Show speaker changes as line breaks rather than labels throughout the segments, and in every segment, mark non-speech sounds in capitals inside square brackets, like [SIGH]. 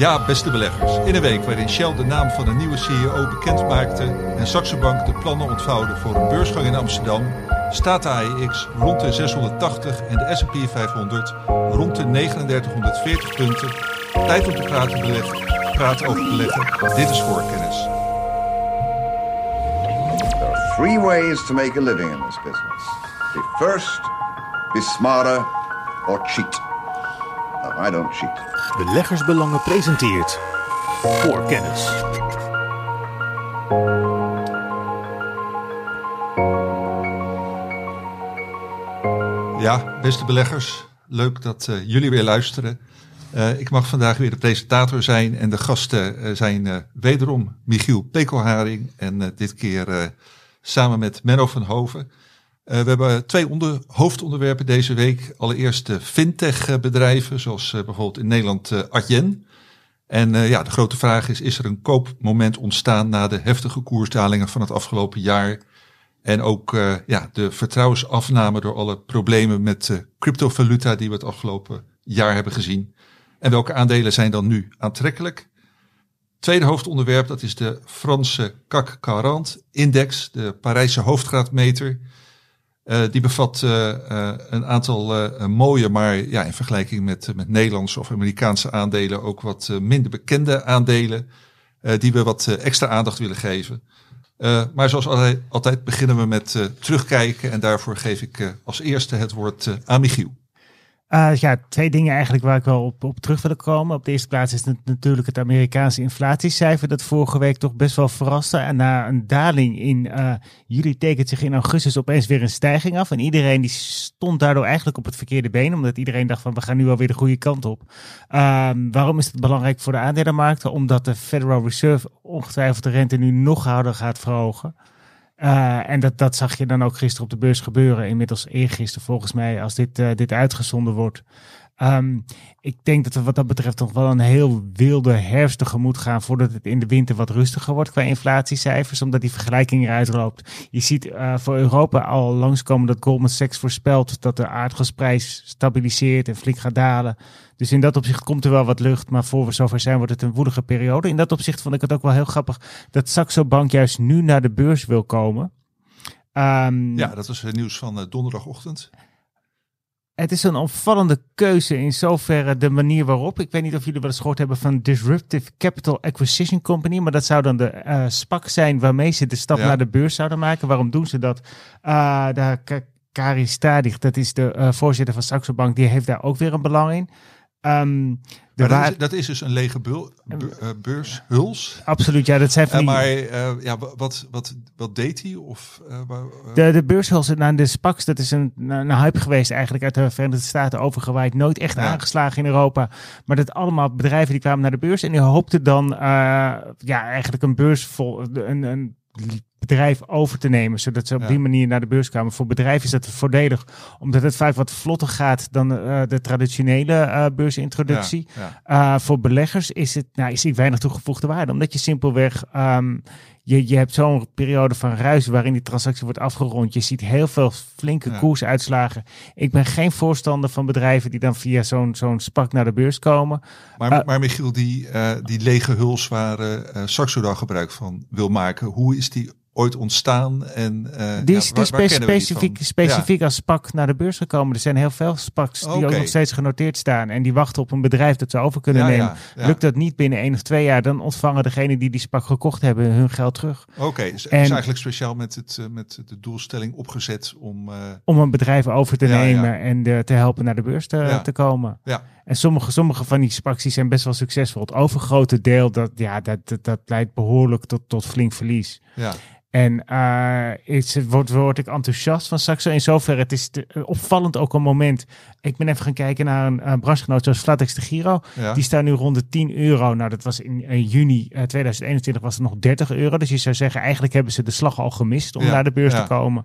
Ja, beste beleggers. In een week waarin Shell de naam van een nieuwe CEO bekend maakte en Saxo Bank de plannen ontvouwde voor een beursgang in Amsterdam, staat de AEX rond de 680 en de S&P 500 rond de 3940 punten. Tijd om te praten, beleggen, praten over beleggen. Dit is voorkennis.
There are three ways to make a living in this business. Be first, be smarter, or cheat. I don't cheat.
Beleggersbelangen presenteert voor kennis.
Ja, beste beleggers, leuk dat uh, jullie weer luisteren. Uh, ik mag vandaag weer de presentator zijn en de gasten uh, zijn wederom Michiel Pekelharing en dit keer samen met Menno van Hoven. We hebben twee onder, hoofdonderwerpen deze week. Allereerst de fintech bedrijven, zoals bijvoorbeeld in Nederland Adyen. En ja, de grote vraag is, is er een koopmoment ontstaan na de heftige koersdalingen van het afgelopen jaar... En ook uh, ja, de vertrouwensafname door alle problemen met uh, cryptovaluta die we het afgelopen jaar hebben gezien. En welke aandelen zijn dan nu aantrekkelijk? Tweede hoofdonderwerp, dat is de Franse CAC 40 index, de Parijse hoofdgraadmeter. Uh, die bevat een aantal mooie, maar ja, in vergelijking met, met Nederlandse of Amerikaanse aandelen ook wat minder bekende aandelen. die we wat extra aandacht willen geven. Maar zoals altijd, altijd, beginnen we met terugkijken. En daarvoor geef ik als eerste het woord aan Michiel.
Ja, twee dingen eigenlijk waar ik wel op, op terug wil komen. Op de eerste plaats is het natuurlijk het Amerikaanse inflatiecijfer dat vorige week toch best wel verraste. En na een daling in juli tekent zich in augustus opeens weer een stijging af. En iedereen die stond daardoor eigenlijk op het verkeerde been. Omdat iedereen dacht van we gaan nu alweer de goede kant op. Um, waarom is het belangrijk voor de aandelenmarkten? Omdat de Federal Reserve ongetwijfeld de rente nu nog harder gaat verhogen. Uh, en dat, dat zag je dan ook gisteren op de beurs gebeuren. Inmiddels eergisteren volgens mij, als dit, uh, dit uitgezonden wordt. Um, ik denk dat we wat dat betreft toch wel een heel wilde herfst tegemoet gaan voordat het in de winter wat rustiger wordt qua inflatiecijfers, omdat die vergelijking eruit loopt. Je ziet uh, voor Europa al langskomen dat Goldman Sachs voorspelt dat de aardgasprijs stabiliseert en flink gaat dalen. Dus in dat opzicht komt er wel wat lucht, maar voor we zover zijn wordt het een woelige periode. In dat opzicht vond ik het ook wel heel grappig dat Saxo Bank juist nu naar de beurs wil komen.
Um, ja, dat was het nieuws van uh, donderdagochtend.
Het is een opvallende keuze in zoverre de manier waarop. Ik weet niet of jullie wel eens gehoord hebben van Disruptive Capital Acquisition Company. Maar dat zou dan de uh, SPAC zijn waarmee ze de stap ja. naar de beurs zouden maken. Waarom doen ze dat? Uh, de Kari Stadig, dat is de uh, voorzitter van Saxo Bank, die heeft daar ook weer een belang in. Um,
dat, is, dat, is, dus een lege bul, uh, beurshuls.
Absoluut, ja, dat zijn van
die... maar uh, ja, wat, wat, wat deed hij? Of,
de, de beurshuls, nou, de SPACs, dat is een, een hype geweest eigenlijk uit de Verenigde Staten overgewaaid. Nooit echt ja. aangeslagen in Europa. Maar dat allemaal bedrijven die kwamen naar de beurs en die hoopten dan ja, eigenlijk een beurs vol, een, een bedrijf over te nemen, zodat ze op ja. die manier naar de beurs kwamen. Voor bedrijven is dat voordelig, omdat het vaak wat vlotter gaat dan uh, de traditionele uh, beursintroductie. Ja, ja. Uh, voor beleggers is het, nou, is die weinig toegevoegde waarde, omdat je simpelweg um, je, je hebt zo'n periode van ruis waarin die transactie wordt afgerond. Je ziet heel veel flinke ja. koersuitslagen. Ik ben geen voorstander van bedrijven die dan via zo'n zo'n spak naar de beurs komen.
Maar, uh, maar Michiel, die, uh, die lege huls waar uh, Saxo dan gebruik van wil maken, hoe is die ooit ontstaan? En, uh,
die is ja, waar, waar specifiek, specifiek ja. als SPAC naar de beurs gekomen. Er zijn heel veel SPACs die okay. ook nog steeds genoteerd staan. En die wachten op een bedrijf dat ze over kunnen ja, nemen. Lukt dat niet binnen één of twee jaar, dan ontvangen degenen die die SPAC gekocht hebben hun geld terug.
Oké, okay, dus en, is eigenlijk speciaal met, het, uh, met de doelstelling opgezet om... Uh,
om een bedrijf over te nemen en de, te helpen naar de beurs te, te komen.
Ja.
En sommige, sommige van die SPACs zijn best wel succesvol. Het overgrote deel, dat, ja, dat, dat, dat leidt behoorlijk tot, tot flink verlies.
Ja.
En uh, is, word, word ik enthousiast van Saxo. In zoverre, het is te, uh, opvallend ook een moment. Ik ben even gaan kijken naar een uh, branchegenoot zoals Flatex de Giro. Ja. Die staan nu rond de 10 euro. Nou, dat was in, in juni 2021 was het nog 30 euro. Dus je zou zeggen, eigenlijk hebben ze de slag al gemist om ja. naar de beurs ja. te komen.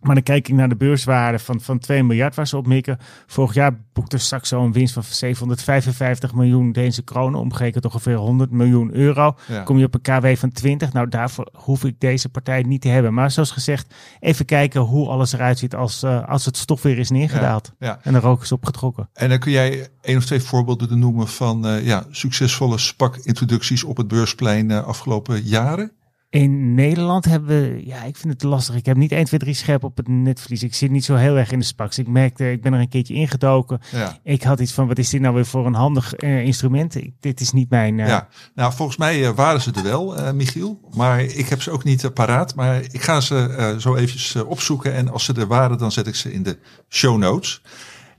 Maar dan kijk ik naar de beurswaarde van, van 2 miljard waar ze op mikken. Vorig jaar boekte Saxo een winst van 755 miljoen Deense kronen, omgerekend ongeveer 100 miljoen euro.
Ja.
Kom je op een KW van 20. Nou, daarvoor hoef ik deze partij niet te hebben. Maar zoals gezegd, even kijken hoe alles eruit ziet als, eh, als het stof weer is neergedaald.
Ja.
En de rook is opgetrokken.
En dan kun jij één of twee voorbeelden noemen van eh, ja, succesvolle SPAC-introducties op het beursplein eh, afgelopen jaren.
In Nederland hebben we, ja, ik vind het lastig. Ik heb niet 1, 2, 3 scherp op het netvlies. Ik zit niet zo heel erg in de spaks. Ik merkte, ik ben er een keertje ingedoken.
Ja.
Ik had iets van, wat is dit nou weer voor een handig eh, instrument? Ik- dit is niet mijn... eh,
Ja, nou volgens mij eh, waren ze er wel, Michiel. Maar ik heb ze ook niet paraat. Maar ik ga ze zo eventjes opzoeken. En als ze er waren, dan zet ik ze in de show notes.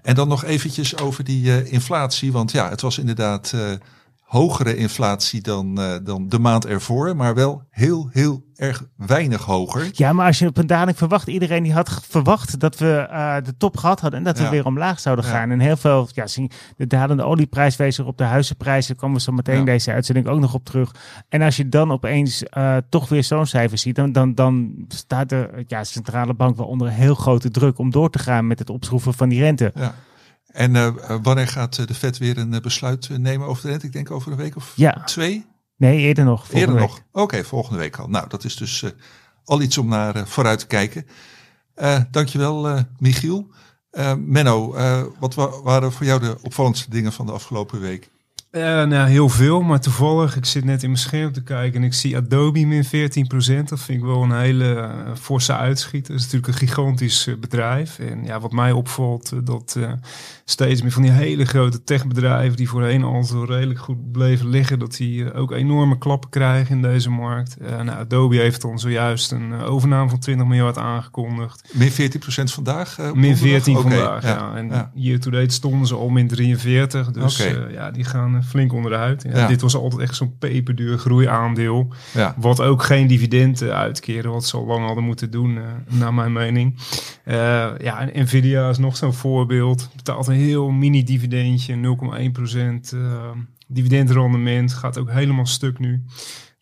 En dan nog eventjes over die inflatie. Want ja, het was inderdaad hogere inflatie dan, eh, dan de maand ervoor. Maar wel heel, heel erg weinig hoger.
Ja, maar als je op een daling verwacht, iedereen die had verwacht dat we eh, de top gehad hadden en dat we weer omlaag zouden
Ja.
gaan. En heel veel, ja, zien- de dalende olieprijs wees er op de huizenprijzen, komen we zo meteen
Ja.
deze uitzending ook nog op terug. En als je dan opeens eh, toch weer zo'n cijfer ziet, dan, dan, dan staat de ja, centrale bank wel onder heel grote druk om door te gaan met het opschroeven van die rente.
Ja. En eh, wanneer gaat eh, de Fed weer een eh, besluit nemen over de rente? Ik denk over een week of
Ja,
twee?
nee, eerder nog.
Eerder
week.
nog? Oké, volgende week al. Nou, dat is dus al iets om naar vooruit te kijken. Dankjewel, Michiel. Menno, wat wa- waren voor jou de opvallendste dingen van de afgelopen week?
Eh, nou, heel veel, maar toevallig, ik zit net in mijn scherm te kijken en ik zie Adobe min 14%. Dat vind ik wel een hele eh, forse uitschieter. Dat is natuurlijk een gigantisch eh, bedrijf. En ja, wat mij opvalt, dat steeds meer van die hele grote techbedrijven die voorheen al zo redelijk goed bleven liggen, dat die ook enorme klappen krijgen in deze markt. Nou, Adobe heeft dan zojuist een overname van 20 miljard aangekondigd.
Min 14% vandaag?
Min
donderdag?
14
Oké,
vandaag, ja. En
ja.
year to date stonden ze al min 43. Dus ja, die gaan eh, flink onderuit. Ja,
Ja.
Dit was altijd echt zo'n peperduur groeiaandeel.
Ja.
Wat ook geen dividenden uitkeren, wat ze al lang hadden moeten doen, eh, naar mijn mening. Eh, ja, en Nvidia is nog zo'n voorbeeld. Betaalt een heel mini dividendje, 0,1% eh dividendrendement. Gaat ook helemaal stuk nu.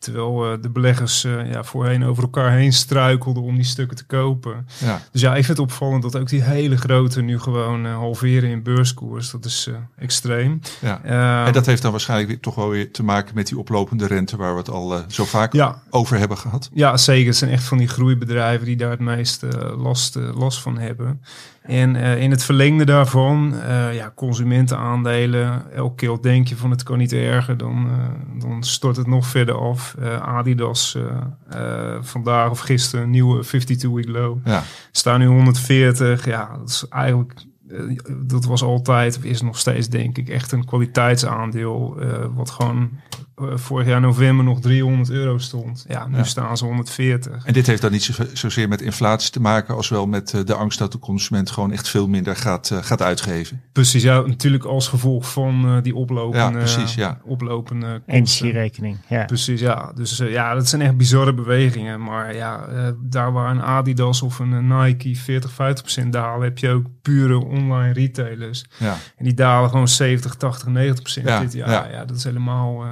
Terwijl eh, de beleggers eh, ja, voorheen over elkaar heen struikelden om die stukken te kopen.
Ja.
Dus ja, ik vind het opvallend dat ook die hele grote nu gewoon eh, halveren in beurskoers. Dat is extreem.
Ja.
Eh,
En dat heeft dan waarschijnlijk weer, toch wel weer te maken met die oplopende rente waar we het al zo vaak
ja,
over hebben gehad.
ja, zeker. Het zijn echt van die groeibedrijven die daar het meeste eh, last, last van hebben. En eh, in het verlengde daarvan, eh, ja, consumentenaandelen. Elke keer denk je van het kan niet erger, dan, eh, dan stort het nog verder af. Adidas vandaag of gisteren een nieuwe 52-week low.
Ja.
staan nu 140. Ja, dat is eigenlijk. Dat was altijd, of is nog steeds, denk ik, echt een kwaliteitsaandeel. wat gewoon vorig jaar november nog 300 euro stond. Ja, nu
Ja.
staan ze 140.
En dit heeft dan niet zo, zozeer met inflatie te maken als wel met eh, de angst dat de consument gewoon echt veel minder gaat, eh, gaat uitgeven.
Precies, ja, natuurlijk als gevolg van eh, die oplopende,
Ja, precies, ja.
oplopende.
Energierekening, ja.
Precies, ja. Dus eh, ja, dat zijn echt bizarre bewegingen. Maar ja, eh, daar waar een Adidas of een eh, Nike 40, 50 procent dalen, heb je ook pure online retailers.
Ja,
En die dalen gewoon 70, 80, 90 procent
Ja,
dit jaar.
ja.
Ja. dat is helemaal eh,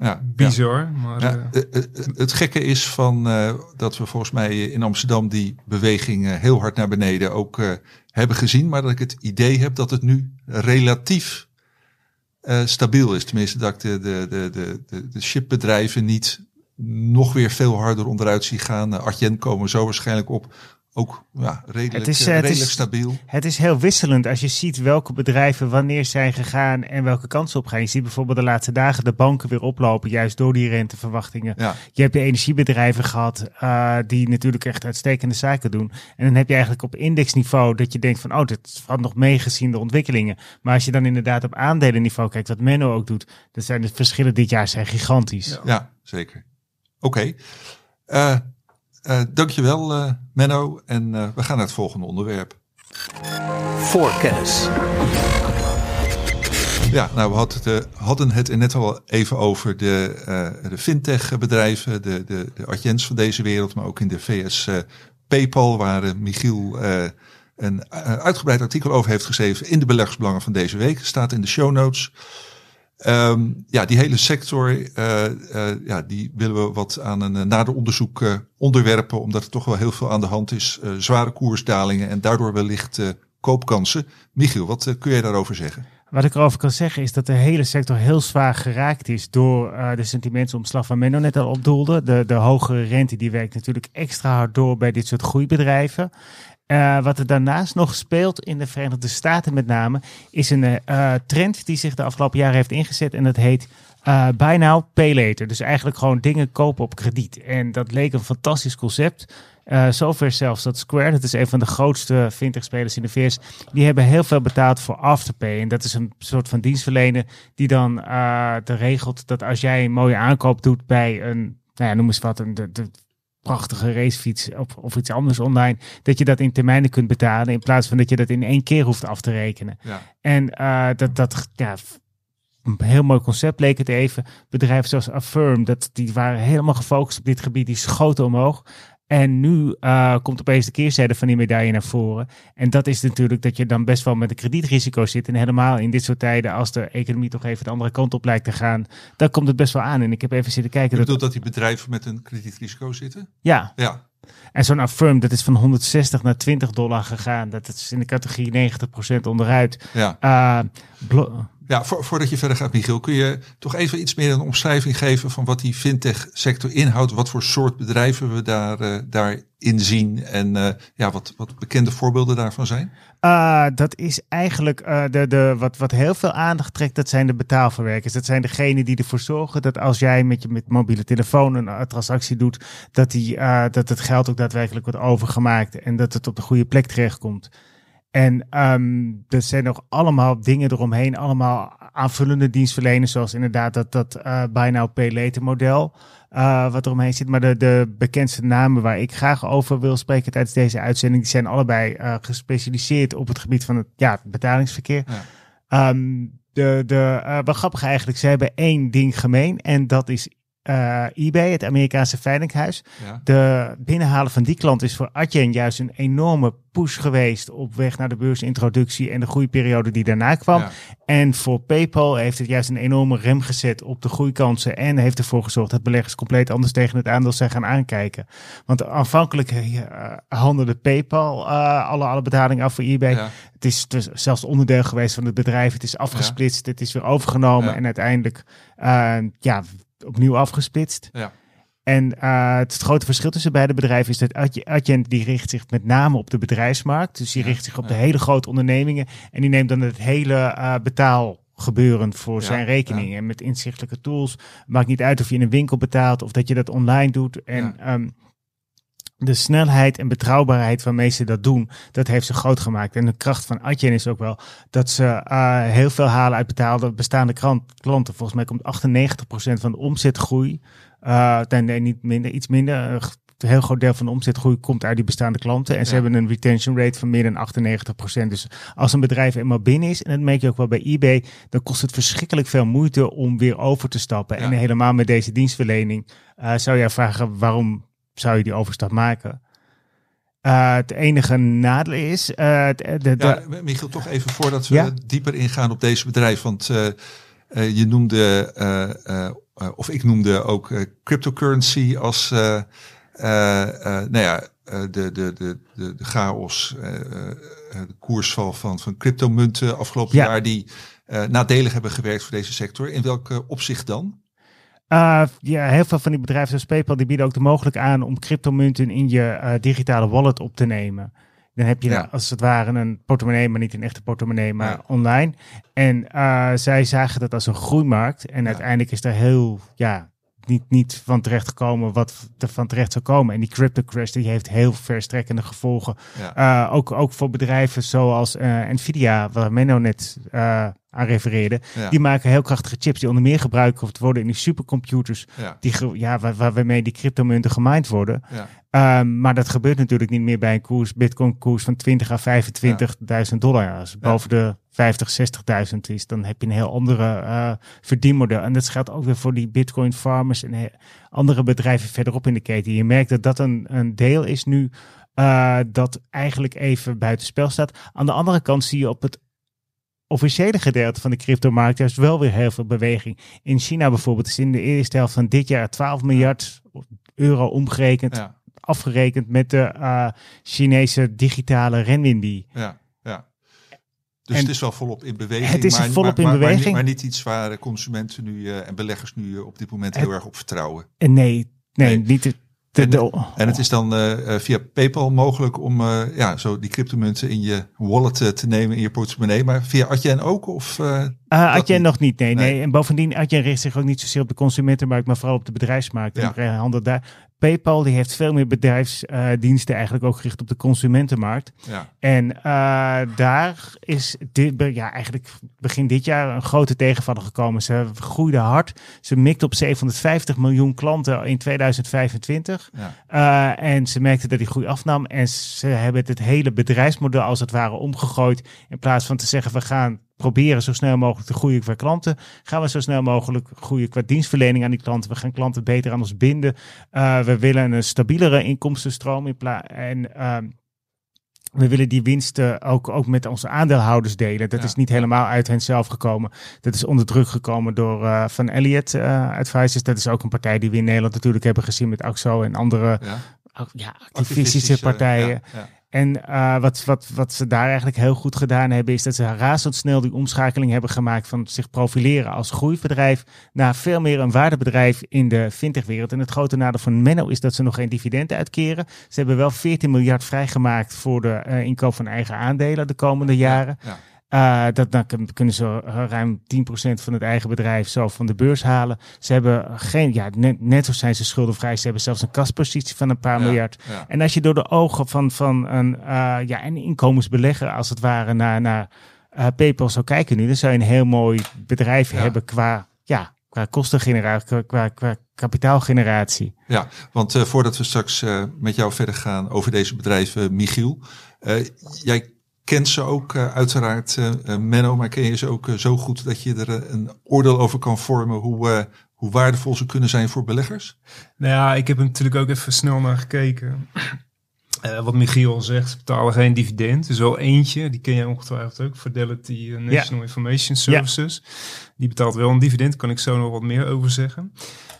ja,
bizar. Maar
Ja,
eh,
eh, eh, het gekke is van dat we volgens mij in Amsterdam die beweging heel hard naar beneden ook hebben gezien, maar dat ik het idee heb dat het nu relatief stabiel is. Tenminste, dat ik de, de, de, de, de, chipbedrijven niet nog weer veel harder onderuit zie gaan. Adyen komen zo waarschijnlijk op. Ook ja, redelijk,
Het is,
eh,
eh, het
redelijk
is-
stabiel.
Het is heel wisselend als je ziet welke bedrijven wanneer zijn gegaan en welke kansen op gaan. Je ziet bijvoorbeeld de laatste dagen de banken weer oplopen, juist door die renteverwachtingen.
Ja,
Je hebt de energiebedrijven gehad, eh, die natuurlijk echt uitstekende zaken doen. En dan heb je eigenlijk op indexniveau dat je denkt van, oh, dit valt nog meegezien de ontwikkelingen. Maar als je dan inderdaad op aandelenniveau kijkt, wat Menno ook doet, dan zijn de verschillen dit jaar zijn gigantisch.
Ja.
ja zeker. Oké. Eh, eh, dankjewel uh, Menno. En uh, we gaan naar het volgende onderwerp.
Voorkennis.
Ja, nou, we hadden het, uh, hadden het net al even over de, uh, de fintech-bedrijven, de, de, de Adjens van deze wereld, maar ook in de VS uh, PayPal, waar Michiel een uitgebreid artikel over heeft geschreven in de beleggersbelangen van deze week. Staat in de show notes. Ehm, ja, die hele sector, uh, ja, die willen we wat aan een nader onderzoek onderwerpen, omdat er toch wel heel veel aan de hand is. zware koersdalingen en daardoor wellicht koopkansen. Michiel, wat kun jij daarover zeggen?
Wat ik erover kan zeggen is dat de hele sector heel zwaar geraakt is door uh, de sentimentsomslag van Menno net al opdoelde. De, de hogere rente die werkt natuurlijk extra hard door bij dit soort groeibedrijven. Uh, wat er daarnaast nog speelt in de Verenigde Staten met name, is een uh, trend die zich de afgelopen jaren heeft ingezet en dat heet uh, buy pay later. Dus eigenlijk gewoon dingen kopen op krediet. En dat leek een fantastisch concept. Uh, zover zelfs dat Square, dat is een van de grootste fintech-spelers in de VS, die hebben heel veel betaald voor Afterpay. En dat is een soort van dienstverlener die dan uh, regelt dat als jij een mooie aankoop doet bij een, nou ja, noem eens wat, een de prachtige racefiets of, of iets anders online, dat je dat in termijnen kunt betalen in plaats van dat je dat in één keer hoeft af te rekenen. Ja. En uh, dat, dat, ja, een heel mooi concept leek het even. Bedrijven zoals Affirm, dat, die waren helemaal gefocust op dit gebied, die schoten omhoog. En nu uh, komt opeens de keerzijde van die medaille naar voren. En dat is natuurlijk dat je dan best wel met een kredietrisico zit. En helemaal in dit soort tijden, als de economie toch even de andere kant op lijkt te gaan, dan komt het best wel aan. En ik heb even zitten kijken.
Je bedoelt dat, dat die bedrijven met een kredietrisico zitten?
Ja.
Ja.
En zo'n Affirm, dat is van 160 naar 20 dollar gegaan. Dat is in de categorie 90% onderuit.
Ja.
Uh,
ja, voordat je verder gaat, Michiel, kun je toch even iets meer een omschrijving geven van wat die fintech-sector inhoudt, wat voor soort bedrijven we daar, uh, daarin zien en uh, ja, wat, wat bekende voorbeelden daarvan zijn?
Uh, dat is eigenlijk de, de, wat, wat heel veel aandacht trekt, dat zijn de betaalverwerkers. Dat zijn degenen die ervoor zorgen dat als jij met je met mobiele telefoon een transactie doet, dat, die, dat het geld ook daadwerkelijk wordt overgemaakt en dat het op de goede plek terechtkomt. En um, er zijn nog allemaal dingen eromheen, allemaal aanvullende dienstverleners, zoals inderdaad dat, dat uh, Buy Now Pay Later model, uh, wat eromheen zit. Maar de, de bekendste namen waar ik graag over wil spreken tijdens deze uitzending, die zijn allebei uh, gespecialiseerd op het gebied van het ja, betalingsverkeer. Ja. Um, de, de, uh, wat grappig eigenlijk, ze hebben één ding gemeen en dat is uh, eBay, het Amerikaanse veilinghuis. Ja. De binnenhalen van die klant is voor Adyen juist een enorme push geweest op weg naar de beursintroductie en de groeiperiode die daarna kwam. Ja. En voor PayPal heeft het juist een enorme rem gezet op de groeikansen en heeft ervoor gezorgd dat beleggers compleet anders tegen het aandeel zijn gaan aankijken. Want aanvankelijk uh, handelde PayPal uh, alle, alle betalingen af voor eBay. Ja. Het is dus zelfs onderdeel geweest van het bedrijf. Het is afgesplitst, het is weer overgenomen en uiteindelijk ja opnieuw afgesplitst.
Ja.
En uh, het grote verschil tussen beide bedrijven is dat Adyen die richt zich met name op de bedrijfsmarkt. Dus die richt zich op de hele grote ondernemingen. En die neemt dan het hele uh, betaalgebeuren voor ja, zijn rekening. Ja. En met inzichtelijke tools. Maakt niet uit of je in een winkel betaalt of dat je dat online doet. En ja. um, de snelheid en betrouwbaarheid waarmee ze dat doen, dat heeft ze groot gemaakt. En de kracht van Adyen is ook wel dat ze uh, heel veel halen uit betaalde bestaande klanten. Volgens mij komt 98% van de omzetgroei, uh, nee, niet minder, iets minder. Een heel groot deel van de omzetgroei komt uit die bestaande klanten. En ja. ze hebben een retention rate van meer dan 98%. Dus als een bedrijf eenmaal binnen is, en dat merk je ook wel bij eBay, dan kost het verschrikkelijk veel moeite om weer over te stappen. Ja. En helemaal met deze dienstverlening uh, zou jij vragen waarom zou je die overstap maken. Uh, het enige nadeel is. Uh, de, de,
ja, Michiel, toch even voordat we ja? dieper ingaan op deze bedrijf. Want uh, je noemde, of ik noemde ook cryptocurrency als nou ja, de, de, de, de, chaos, de koersval van, van cryptomunten afgelopen ja. jaar, die nadelig hebben gewerkt voor deze sector. In welk opzicht dan?
Uh, ja, heel veel van die bedrijven zoals PayPal die bieden ook de mogelijkheid aan om cryptomunten in je uh, digitale wallet op te nemen. Dan heb je ja. als het ware een portemonnee, maar niet een echte portemonnee, maar ja. online. En uh, zij zagen dat als een groeimarkt. En ja. uiteindelijk is daar heel, ja, niet, niet van terecht gekomen wat er van terecht zou komen. En die crypto crash die heeft heel verstrekkende gevolgen. Ook, ook voor bedrijven zoals Nvidia, waar Menno net aan refereerde. Ja. Die maken heel krachtige chips die onder meer gebruikt worden in die supercomputers.
Ja.
Die, ja, waar, waarmee die cryptomunten gemined worden. Ja. Um, maar dat gebeurt natuurlijk niet meer bij een koers, bitcoin koers van 20 à 25.000 dollar. Als boven de 50, 60.000 is, dan heb je een heel andere uh, verdienmodel. En dat geldt ook weer voor die bitcoin farmers en andere bedrijven verderop in de keten. Je merkt dat dat een, een deel is nu uh, dat eigenlijk even buitenspel staat. Aan de andere kant zie je op het officiële gedeelte van de cryptomarkt juist wel weer heel veel beweging. In China bijvoorbeeld is in de eerste helft van dit jaar 12 miljard euro omgerekend,
Ja,
afgerekend met de eh, Chinese digitale renminbi.
ja, ja. Dus
En
het is wel volop in beweging.
het is
maar,
volop
maar-
in
maar-
beweging.
niet- Maar, niet iets waar consumenten nu eh, en beleggers nu eh, op dit moment heel erg op vertrouwen.
En nee, nee,
Nee.
niet
En, En het is dan eh, eh, via PayPal mogelijk om eh, ja, zo die cryptomunten in je wallet te nemen in je portemonnee. Maar via Adyen ook? Of,
Adyen
niet.
nog niet, nee, nee.
Nee.
En bovendien, Adyen richt zich ook niet zozeer op de consumentenmarkt, maar vooral op de bedrijfsmarkt.
Ja.
En handelt daar. PayPal die heeft veel meer bedrijfsdiensten eigenlijk ook gericht op de consumentenmarkt.
ja,
En eh, daar is dit, ja, eigenlijk begin dit jaar een grote tegenvaller gekomen. Ze groeiden hard. Ze mikten op 750 miljoen klanten in 2025.
ja,
Uh, en ze merkten dat die groei afnam. En ze hebben het hele bedrijfsmodel als het ware omgegooid. In plaats van te zeggen, we gaan proberen zo snel mogelijk te groeien qua klanten. Gaan we zo snel mogelijk groeien qua dienstverlening aan die klanten. We gaan klanten beter aan ons binden. Uh, we willen een stabielere inkomstenstroom. In pla en ehm, we willen die winsten ook, ook met onze aandeelhouders delen. Dat
Ja.
is niet helemaal uit hen zelf gekomen. Dat is onder druk gekomen door uh, Van Elliot uh, Advisors. Dat is ook een partij die we in Nederland natuurlijk hebben gezien met AXO en andere
ja.
ja, activistische partijen.
Ja.
En uh, wat, wat, wat ze daar eigenlijk heel goed gedaan hebben, is dat ze razendsnel die omschakeling hebben gemaakt van zich profileren als groeibedrijf naar veel meer een waardebedrijf in de fintechwereld. En het grote nadeel van Menno is dat ze nog geen dividend uitkeren. Ze hebben wel 14 miljard vrijgemaakt voor de uh, inkoop van eigen aandelen de komende jaren.
Ja,
Uh, dat, dan kunnen ze ruim 10% van het eigen bedrijf zo van de beurs halen. Ze hebben geen, ja, net, net zo zijn ze schuldenvrij. Ze hebben zelfs een kaspositie van een paar
ja,
miljard.
ja.
En als je door de ogen van, van een, uh, ja, een inkomensbelegger, als het ware, naar, naar uh, PayPal zou kijken nu, dan zou je een heel mooi bedrijf
Ja.
hebben qua, ja, qua kostengeneratie, qua, qua, qua kapitaalgeneratie.
Ja, want voordat we straks met jou verder gaan over deze bedrijven, Michiel. Jij kent ze ook uh, uiteraard, uh, Menno, maar ken je ze ook uh, zo goed dat je er een oordeel over kan vormen hoe, hoe waardevol ze kunnen zijn voor beleggers?
Nou ja, ik heb er natuurlijk ook even snel naar gekeken. Uh, wat Michiel al zegt, ze betalen geen dividend. Er is wel eentje, die ken jij ongetwijfeld ook, Fidelity National ja. Information Services. Ja. Die betaalt wel een dividend, kan ik zo nog wat meer over zeggen.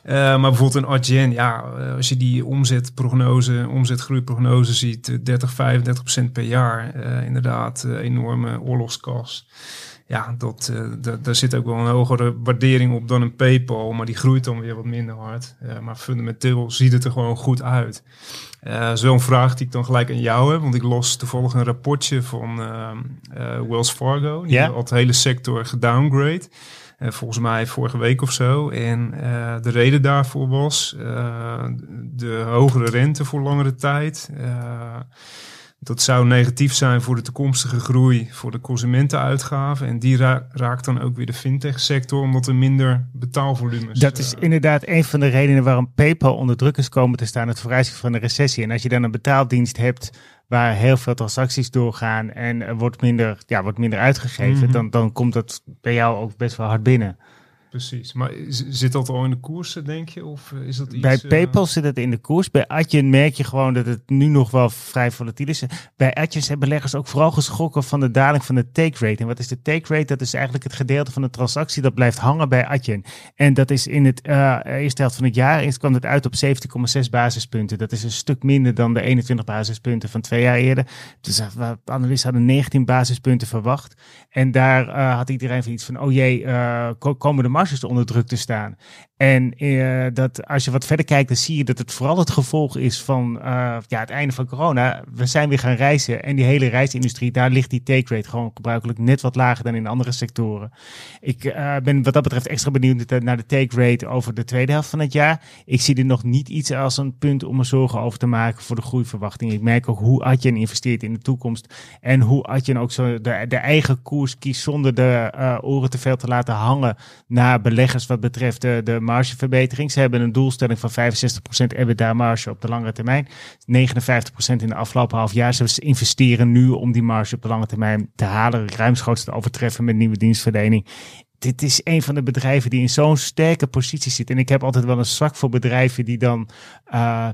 Uh, maar bijvoorbeeld een Adyen, ja, als je die omzetprognose, omzetgroeiprognose ziet, 30, 35 procent per jaar, uh, inderdaad, uh, enorme oorlogskas. Ja, dat, daar zit ook wel een hogere waardering op dan een PayPal, maar die groeit dan weer wat minder hard. maar fundamenteel ziet het er gewoon goed uit. Zo'n vraag die ik dan gelijk aan jou heb, want ik los toevallig een rapportje van uh, Wells Fargo. Die
ja?
had de hele sector gedowngrade. Uh, volgens mij vorige week of zo. En uh, de reden daarvoor was uh, de hogere rente voor langere tijd. Dat zou negatief zijn voor de toekomstige groei, voor de consumentenuitgaven. En die ra raakt dan ook weer de fintech-sector, omdat er minder betaalvolumes
Dat is inderdaad een van de redenen waarom PayPal onder druk is komen te staan, het vooruitzicht van de recessie. En als je dan een betaaldienst hebt waar heel veel transacties doorgaan en er wordt minder, ja, wordt minder uitgegeven,
Mhm.
mm -hmm. dan, dan komt dat bij jou ook best wel hard binnen.
Precies. Maar zit dat al in de koersen, denk je? Of is dat iets...
Bij PayPal uh... zit het in de koers. Bij Adyen merk je gewoon dat het nu nog wel vrij volatiel is. Bij Adyen zijn beleggers ook vooral geschrokken van de daling van de take rate. En wat is de take rate? Dat is eigenlijk het gedeelte van de transactie dat blijft hangen bij Adyen. En dat is in het uh, eerste helft van het jaar is, kwam het uit op 17,6 basispunten. Dat is een stuk minder dan de 21 basispunten van twee jaar eerder. Dus uh, analisten hadden 19 basispunten verwacht. En daar had iedereen van iets van, oh jee, komen de marges onder druk te staan. En uh, dat als je wat verder kijkt, dan zie je dat het vooral het gevolg is van uh, ja, het einde van corona. We zijn weer gaan reizen en die hele reisindustrie, daar ligt die take rate gewoon gebruikelijk net wat lager dan in andere sectoren. Ik uh, ben wat dat betreft extra benieuwd naar de take rate over de tweede helft van het jaar. Ik zie er nog niet iets als een punt om me zorgen over te maken voor de groeiverwachting. Ik merk ook hoe Adyen investeert in de toekomst en hoe Adyen ook zo de, de eigen koers kiest zonder de oren te veel te laten hangen naar beleggers wat betreft de, de margeverbetering. Ze hebben een doelstelling van 65% EBITDA marge op de lange termijn. 59% in de afgelopen half jaar. Ze investeren nu om die marge op de lange termijn te halen. Ruimschoots te overtreffen met nieuwe dienstverlening. Dit is een van de bedrijven die in zo'n sterke positie zit. En ik heb altijd wel een zwak voor bedrijven die dan... Uh,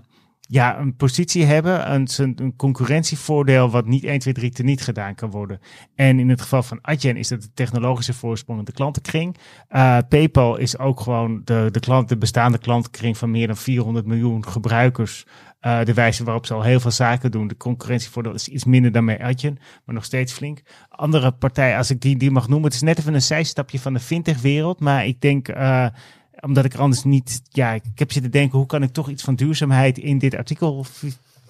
ja, een positie hebben, een, een concurrentievoordeel wat niet 1, 2, 3 teniet gedaan kan worden. En in het geval van Adyen is dat de technologische voorsprong in de klantenkring. Uh, PayPal is ook gewoon de, de, klant, de bestaande klantenkring van meer dan 400 miljoen gebruikers. Uh, de wijze waarop ze al heel veel zaken doen. De concurrentievoordeel is iets minder dan bij Adyen, maar nog steeds flink. Andere partijen, als ik die, die mag noemen, het is net even een zijstapje van de fintech-wereld. Maar ik denk, uh, omdat ik er anders niet, ja, ik heb zitten denken, hoe kan ik toch iets van duurzaamheid in dit artikel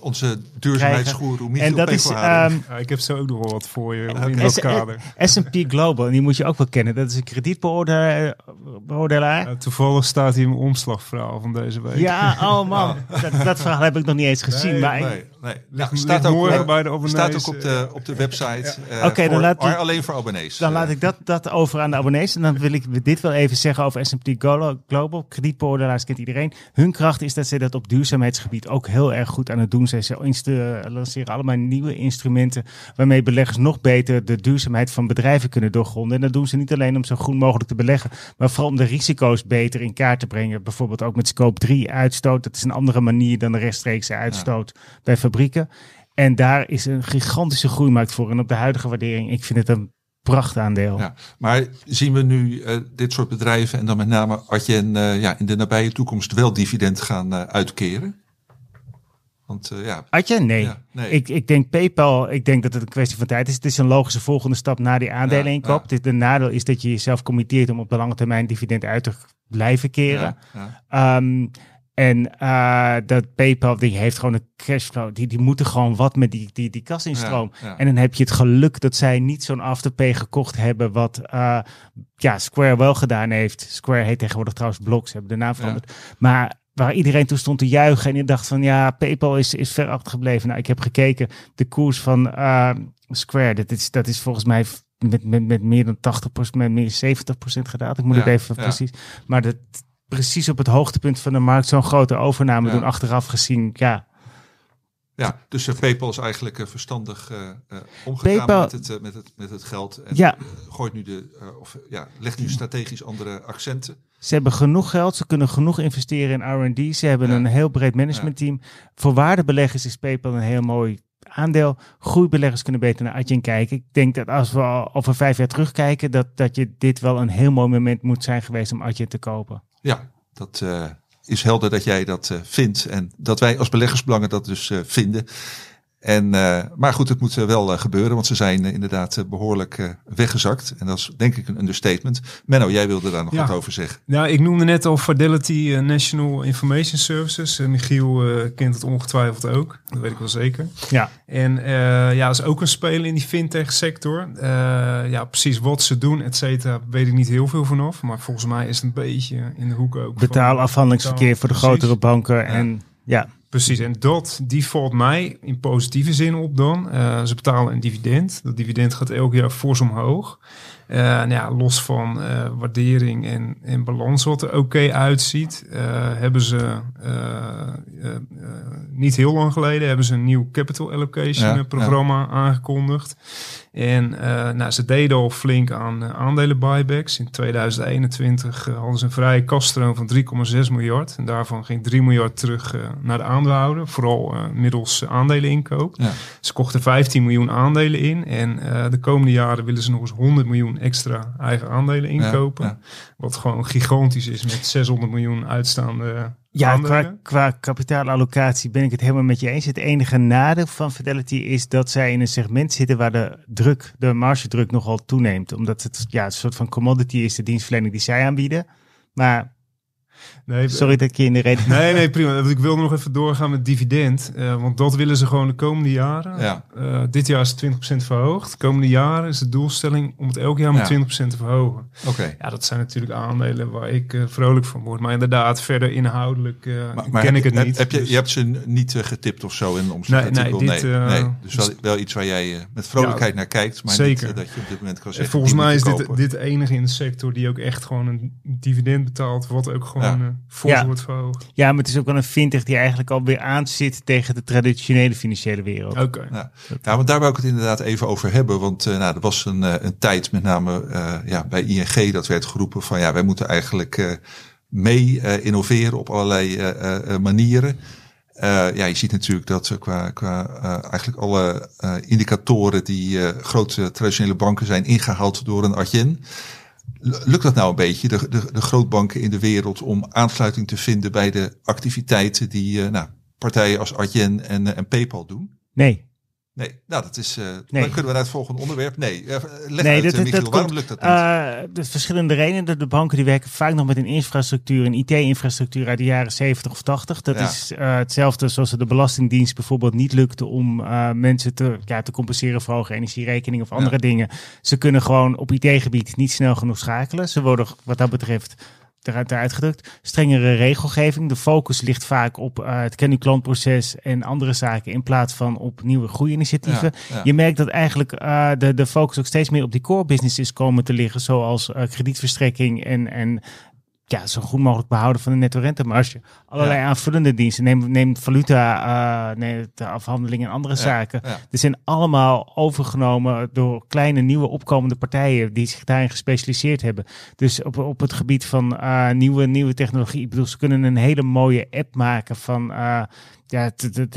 onze duurzaamheidsgoeroe Michiel
En dat is, um,
ja, ik heb zo ook nog wel wat voor je in dat kader.
S&P Global, en die moet je ook wel kennen. Dat is een kredietbeoordelaar.
Ja, toevallig staat hij in mijn omslagverhaal van deze week.
Ja, oh man. [LAUGHS] Dat, dat verhaal heb ik nog niet eens gezien.
Nee,
maar
nee,
ik,
nee.
Ligt-
Nou, staat,
ligt
ook, eh,
bij de abonnees,
staat ook op
eh,
de, op de website. eh,
Oké, dan
voor-
laat
maar alleen voor abonnees.
dan
Eh,
laat ik dat, dat over aan de abonnees. En dan wil ik dit wel even zeggen over S&P Glo- Global. Kredietbeoordelaars kent iedereen. Hun kracht is dat ze dat op duurzaamheidsgebied ook heel erg goed aan het doen zijn. Ze instu- lanceren allemaal nieuwe instrumenten waarmee beleggers nog beter de duurzaamheid van bedrijven kunnen doorgronden. En dat doen ze niet alleen om zo groen mogelijk te beleggen, maar vooral om de risico's beter in kaart te brengen. Bijvoorbeeld ook met scope 3 uitstoot. Dat is een andere manier dan de rechtstreekse uitstoot bij fabrieken. En daar is een gigantische groeimarkt voor. En op de huidige waardering, ik vind het een prachtaandeel.
Ja, maar zien we nu eh, dit soort bedrijven en dan met name Adyen eh, ja, in de nabije toekomst wel dividend gaan eh, uitkeren? Want eh, ja,
Adje? Nee.
Ja, nee.
Ik, ik denk PayPal, ik denk dat het een kwestie van tijd is. Het is een logische volgende stap na die aandeleninkoop.
Ja,
De nadeel is dat je jezelf committeert om op de lange termijn dividend uit te blijven keren. Ehm, en eh, dat PayPal die heeft gewoon een cashflow. Die, die moeten gewoon wat met die, die, die kasinstroom.
Ja, ja.
En dan heb je het geluk dat zij niet zo'n afterpay gekocht hebben. Wat eh, ja, Square wel gedaan heeft. Square heet tegenwoordig trouwens Blocks, hebben de naam veranderd. Maar waar iedereen toen stond te juichen. En je dacht van ja, PayPal is, is ver achtergebleven. Nou, ik heb gekeken. De koers van eh, Square, dat is, dat is volgens mij met, met, met meer dan 80%, met meer 70% gedaald. Ik moet
Ja,
het even
ja.
precies. Maar dat precies op het hoogtepunt van de markt zo'n grote overname
Ja.
doen. Achteraf gezien, ja.
Ja, dus eh, PayPal is eigenlijk eh, verstandig eh omgegaan
PayPal-
met, het, met, het, met het geld. En
Ja.
gooit nu de, of, ja, legt nu strategisch andere accenten.
Ze hebben genoeg geld, ze kunnen genoeg investeren in R&D. Ze hebben
Ja.
een heel breed managementteam. Voor waardebeleggers is PayPal een heel mooi aandeel. Groeibeleggers kunnen beter naar Adyen kijken. Ik denk dat als we al over vijf jaar terugkijken, dat, dat je dit wel een heel mooi moment moet zijn geweest om Adyen te kopen.
Ja, dat eh, is helder dat jij dat eh, vindt. En dat wij als beleggersbelangen dat dus eh, vinden. En, eh, maar goed, het moet eh, wel eh, gebeuren, want ze zijn inderdaad eh, behoorlijk eh, weggezakt. En dat is denk ik een understatement. Menno, jij wilde daar nog
Ja.
wat over zeggen.
Nou, ik noemde net al Fidelity National Information Services. Michiel eh, kent het ongetwijfeld ook. Dat weet ik wel zeker.
Ja,
En eh, ja, dat is ook een speler in die fintech sector. Eh, ja, precies wat ze doen, et cetera, weet ik niet heel veel vanaf. Maar volgens mij is het een beetje in de hoek ook.
betaalafhandelingsverkeer voor de
Precies.
grotere banken. En ja,
Precies, en dat die valt mij in positieve zin op dan. Eh, ze betalen een dividend. Dat dividend gaat elk jaar fors omhoog. Eh, nou ja, los van eh, waardering en, en balans wat er oké uitziet, eh, hebben ze niet heel lang geleden hebben ze een nieuw capital allocation
Ja,
programma aangekondigd. En nou, ze deden al flink aan aandelen buybacks. In 2021 uh, hadden ze een vrije kaststroom van 3,6 miljard. En daarvan ging 3 miljard terug naar de aandeelhouder. Vooral middels aandeleninkoop. Ze kochten 15 miljoen aandelen in. En de komende jaren willen ze nog eens 100 miljoen extra eigen aandelen inkopen.
Ja, ja.
Wat gewoon gigantisch is met 600 miljoen uitstaande
ja, qua, qua kapitaalallocatie ben ik het helemaal met je eens. Het enige nadeel van Fidelity is dat zij in een segment zitten waar de druk, de margedruk nogal toeneemt. Omdat het ja, een soort van commodity is, de dienstverlening die zij aanbieden. Maar
Nee,
Sorry dat ik je in de reden... [LAUGHS]
Nee, nee, prima. Ik wil nog even doorgaan met dividend. Uh, want dat willen ze gewoon de komende jaren.
Ja.
Uh, dit jaar is het 20% verhoogd. De komende jaren is de doelstelling om het elk jaar met
Ja.
20% te verhogen.
Oké.
Ja, dat zijn natuurlijk aandelen waar ik uh, vrolijk van word. Maar inderdaad, verder inhoudelijk uh,
Maar, maar
ken
heb,
ik het
heb-
niet.
Heb je,
Dus-
je hebt ze niet eh, getipt of zo in een
Nee, nee, dit, eh,
nee. Dus wel,
dus-
wel iets waar jij eh, met vrolijkheid naar kijkt, maar
zeker.
niet eh, dat je op dit moment kan
En
zeggen.
volgens mij is dit, dit de enige in de sector die ook echt gewoon een dividend betaalt. Wat ook gewoon
Ja.
fors
Ja.
wordt verhoogd.
Ja, maar het is ook wel een fintech die eigenlijk alweer aanzit tegen de traditionele financiële wereld.
Oké.
Ja. ja, want daar wil ik het inderdaad even over hebben. Want eh, nou, er was een, eh, een tijd, met name eh, ja, bij ING, dat werd geroepen van ja, wij moeten eigenlijk eh, mee eh, innoveren op allerlei eh, eh, manieren. Eh, ja, je ziet natuurlijk dat qua, qua uh, eigenlijk alle indicatoren die grote traditionele banken zijn ingehaald door een Adyen. Lukt dat nou een beetje, de, de, de grootbanken in de wereld, om aansluiting te vinden bij de activiteiten die nou, partijen als Adyen en, en PayPal doen?
Nee.
Nee, nou dat is. Uh, nee. Dan kunnen we naar het volgende onderwerp. Nee, uh, leg
nee,
uit,
dat,
uh, Michiel,
dat
waarom
komt,
lukt dat niet?
De verschillende redenen. De, de, banken die werken vaak nog met een infrastructuur, een IT-infrastructuur uit de jaren 70 of 80. Dat
Ja.
is hetzelfde zoals het de Belastingdienst bijvoorbeeld niet lukte om mensen te, ja, te compenseren voor hoge energierekeningen of andere
Ja.
dingen. Ze kunnen gewoon op IT-gebied niet snel genoeg schakelen. Ze worden wat dat betreft eruit uitgedrukt. Strengere regelgeving. De focus ligt vaak op uh, het ken-u-klantproces en andere zaken in plaats van op nieuwe groeiinitiatieven.
Ja, ja.
Je merkt dat eigenlijk uh, de, de focus ook steeds meer op die core business is komen te liggen, zoals uh, kredietverstrekking en, en ja, zo goed mogelijk behouden van de netto rentemarge. Allerlei
Ja.
aanvullende diensten. Neem, neem valuta, uh, nee, de afhandeling en andere
Ja,
zaken.
ja.
Die zijn allemaal overgenomen door kleine nieuwe opkomende partijen die zich daarin gespecialiseerd hebben. Dus op, op het gebied van uh, nieuwe, nieuwe technologie. Ik bedoel, ze kunnen een hele mooie app maken van uh, ja,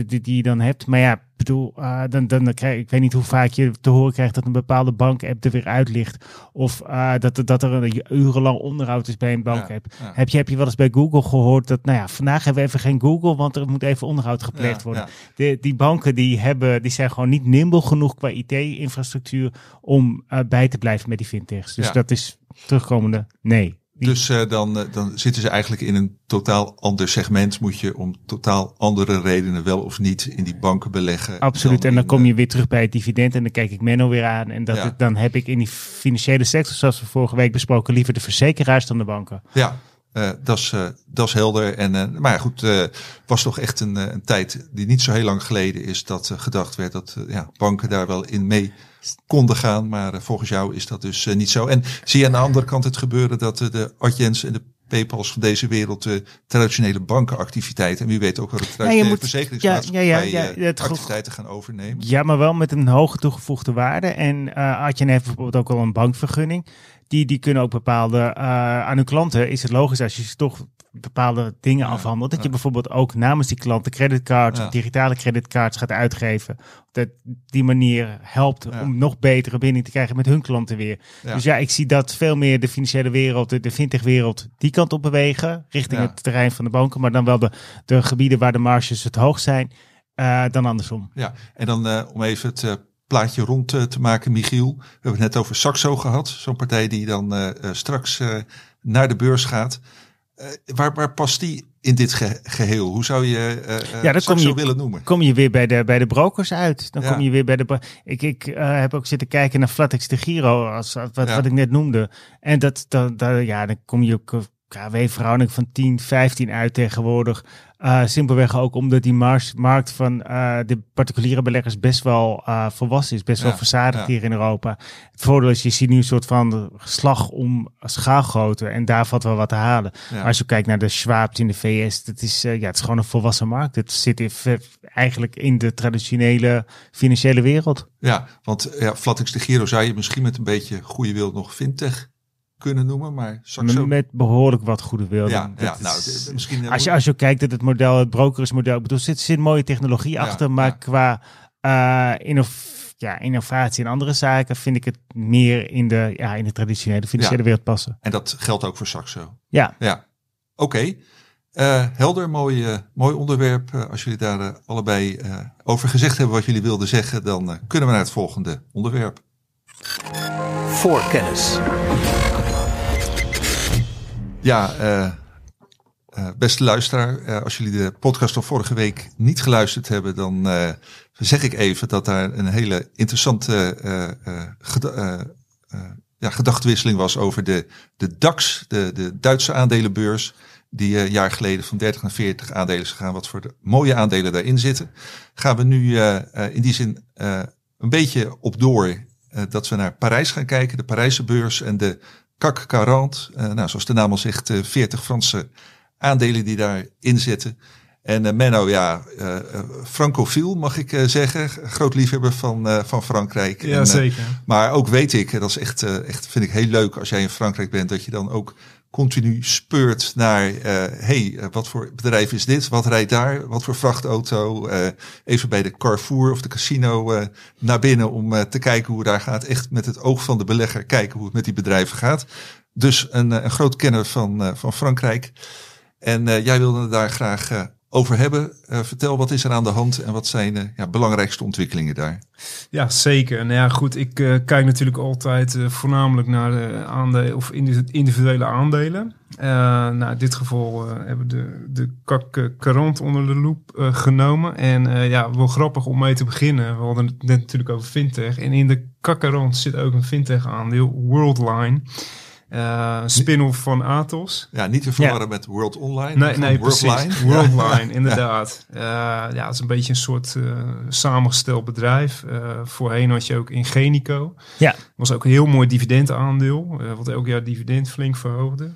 die je dan hebt. Maar ja, bedoel, uh, dan, dan, dan krijg ik weet niet hoe vaak je te horen krijgt dat een bepaalde bank-app er weer uit ligt. Of uh, dat, dat er een urenlang onderhoud is bij een bank-app.
ja.
Heb, je, heb je wel eens bij Google gehoord dat, nou ja, vandaag hebben we even geen Google, want er moet even onderhoud gepleegd worden.
ja.
De, die banken die hebben, die zijn gewoon niet nimble genoeg qua IT-infrastructuur om uh, bij te blijven met die fintechs. Dus dat is terugkomende nee.
Dus uh, dan, uh, dan zitten ze eigenlijk in een totaal ander segment. Moet je om totaal andere redenen wel of niet in die banken beleggen.
Absoluut. en dan
in,
kom je weer terug bij het dividend en dan kijk ik Menno weer aan. En dat,
Ja.
dan heb ik in die financiële sector, zoals we vorige week besproken, liever de verzekeraars dan de banken.
Ja, uh, dat is uh, dat is helder. En, uh, maar ja, goed, uh, was toch echt een, een tijd die niet zo heel lang geleden is dat gedacht werd dat ja, banken daar wel in mee konden gaan. Maar volgens jou is dat dus niet zo. En zie je aan de andere kant het gebeuren dat de Adjens en de Paypals van deze wereld de traditionele bankenactiviteiten en wie weet ook wel de traditionele
moet-
verzekeringsmaatschappijen
ja, ja, ja, het-
activiteiten gaan overnemen.
Ja, maar wel met een hoge toegevoegde waarde. En uh, Adyen heeft bijvoorbeeld ook al een bankvergunning. Die, die kunnen ook bepaalde, uh, aan hun klanten is het logisch als je ze toch bepaalde dingen
Ja,
afhandelt. Dat
ja.
je bijvoorbeeld ook namens die klanten creditcards
Ja.
of digitale creditcards gaat uitgeven. Dat die manier helpt om nog betere binding te krijgen met hun klanten weer. Dus ja, ik zie dat veel meer de financiële wereld, de, de fintech-wereld, die kant op bewegen. Richting het terrein van de banken. Maar dan wel de, de gebieden waar de marges het hoogst zijn. Uh, dan andersom.
Ja, en dan uh, om even het plaatje rond uh, te maken, Michiel. We hebben het net over Saxo gehad. Zo'n partij die dan uh, straks naar de beurs gaat. Eh, waar, waar past die in dit ge geheel? Hoe zou je
ja,
Saxo
kom je,
willen noemen?
Kom je weer bij de, bij de brokers uit. Dan
Ja.
kom je weer bij de. Ik, ik heb ook zitten kijken naar Flatex de Giro, als, wat,
Ja.
wat ik net noemde. En dat, dat, dat, ja, dan kom je ook KW-verhouding van 10, 15 uit tegenwoordig. Uh, simpelweg ook omdat die markt van uh, de particuliere beleggers best wel uh, volwassen is, best
Ja,
wel verzadigd
ja.
hier in Europa. Het voordeel is, je ziet nu een soort van slag om schaalgrootte en daar valt wel wat te halen.
Ja.
Maar als je kijkt naar de Schwab's in de VS, dat is, ja, het is gewoon een volwassen markt. Het zit in, eigenlijk in de traditionele financiële wereld.
Ja, want ja, Flatex de Giro zou je misschien met een beetje goede wil nog fintech kunnen noemen, maar Saxo...
Met behoorlijk wat goede wil.
ja,
Dat
ja,
is-
nou, misschien...
als, je, als je kijkt dat het model, het brokersmodel, ik bedoel, er zit, zit mooie technologie
Ja,
achter, maar
ja.
qua uh, innov- ja, innovatie en andere zaken vind ik het meer in de, ja, in de traditionele financiële
Ja.
wereld passen.
En dat geldt ook voor Saxo.
Ja,
Ja, oké. Eh, helder, mooi, eh, mooi onderwerp. Eh, als jullie daar eh, allebei eh, over gezegd hebben wat jullie wilden zeggen, dan eh, kunnen we naar het volgende onderwerp.
Voorkennis.
Ja, eh, eh, beste luisteraar, eh, als jullie de podcast van vorige week niet geluisterd hebben, dan zeg ik even dat daar een hele interessante eh, ja, gedachtwisseling was over de, de DAX, de, de Duitse aandelenbeurs, die een jaar geleden van 30 naar 40 aandelen is gegaan. Wat voor de mooie aandelen daarin zitten. Gaan we nu eh, in die zin eh, een beetje op door dat we naar Parijs gaan kijken, de Parijse beurs en de CAC 40. eh, nou, zoals de naam al zegt, eh 40 Franse aandelen die daarin zitten. En eh, Menno, ja, eh eh, francofiel mag ik eh, zeggen. Groot liefhebber van, eh, van Frankrijk.
Ja,
eh,
zeker.
maar ook weet ik, dat is echt, eh, echt vind ik heel leuk als jij in Frankrijk bent, dat je dan ook continu speurt naar, eh hey, eh, wat voor bedrijf is dit? Wat rijdt daar? Wat voor vrachtauto? Eh, even bij de Carrefour of de casino eh, naar binnen om te kijken hoe het daar gaat. Echt met het oog van de belegger kijken hoe het met die bedrijven gaat. Dus een, een groot kenner van, van Frankrijk. En jij wilde daar graag over hebben. Eh, vertel, wat is er aan de hand en wat zijn de ja, belangrijkste ontwikkelingen daar?
Ja, zeker. Nou ja, goed. Ik eh, kijk natuurlijk altijd eh, voornamelijk naar de aandelen of indi- individuele aandelen. Nou, in dit geval hebben we de, de CAC eh, 40 onder de loep genomen. En ja, wel grappig om mee te beginnen. We hadden het net natuurlijk over fintech. En in de CAC 40 zit ook een fintech aandeel, Worldline. Eh, een spin-off van Atos.
Ja, niet te verwarren met World Online.
Nee, nee precies.
Worldline. [LAUGHS]
Worldline, inderdaad. Eh, ja, het is een beetje een soort eh, samengesteld bedrijf. Eh, voorheen had je ook Ingenico.
Ja.
Was ook een heel mooi dividendaandeel. eh wat elk jaar dividend flink verhoogde.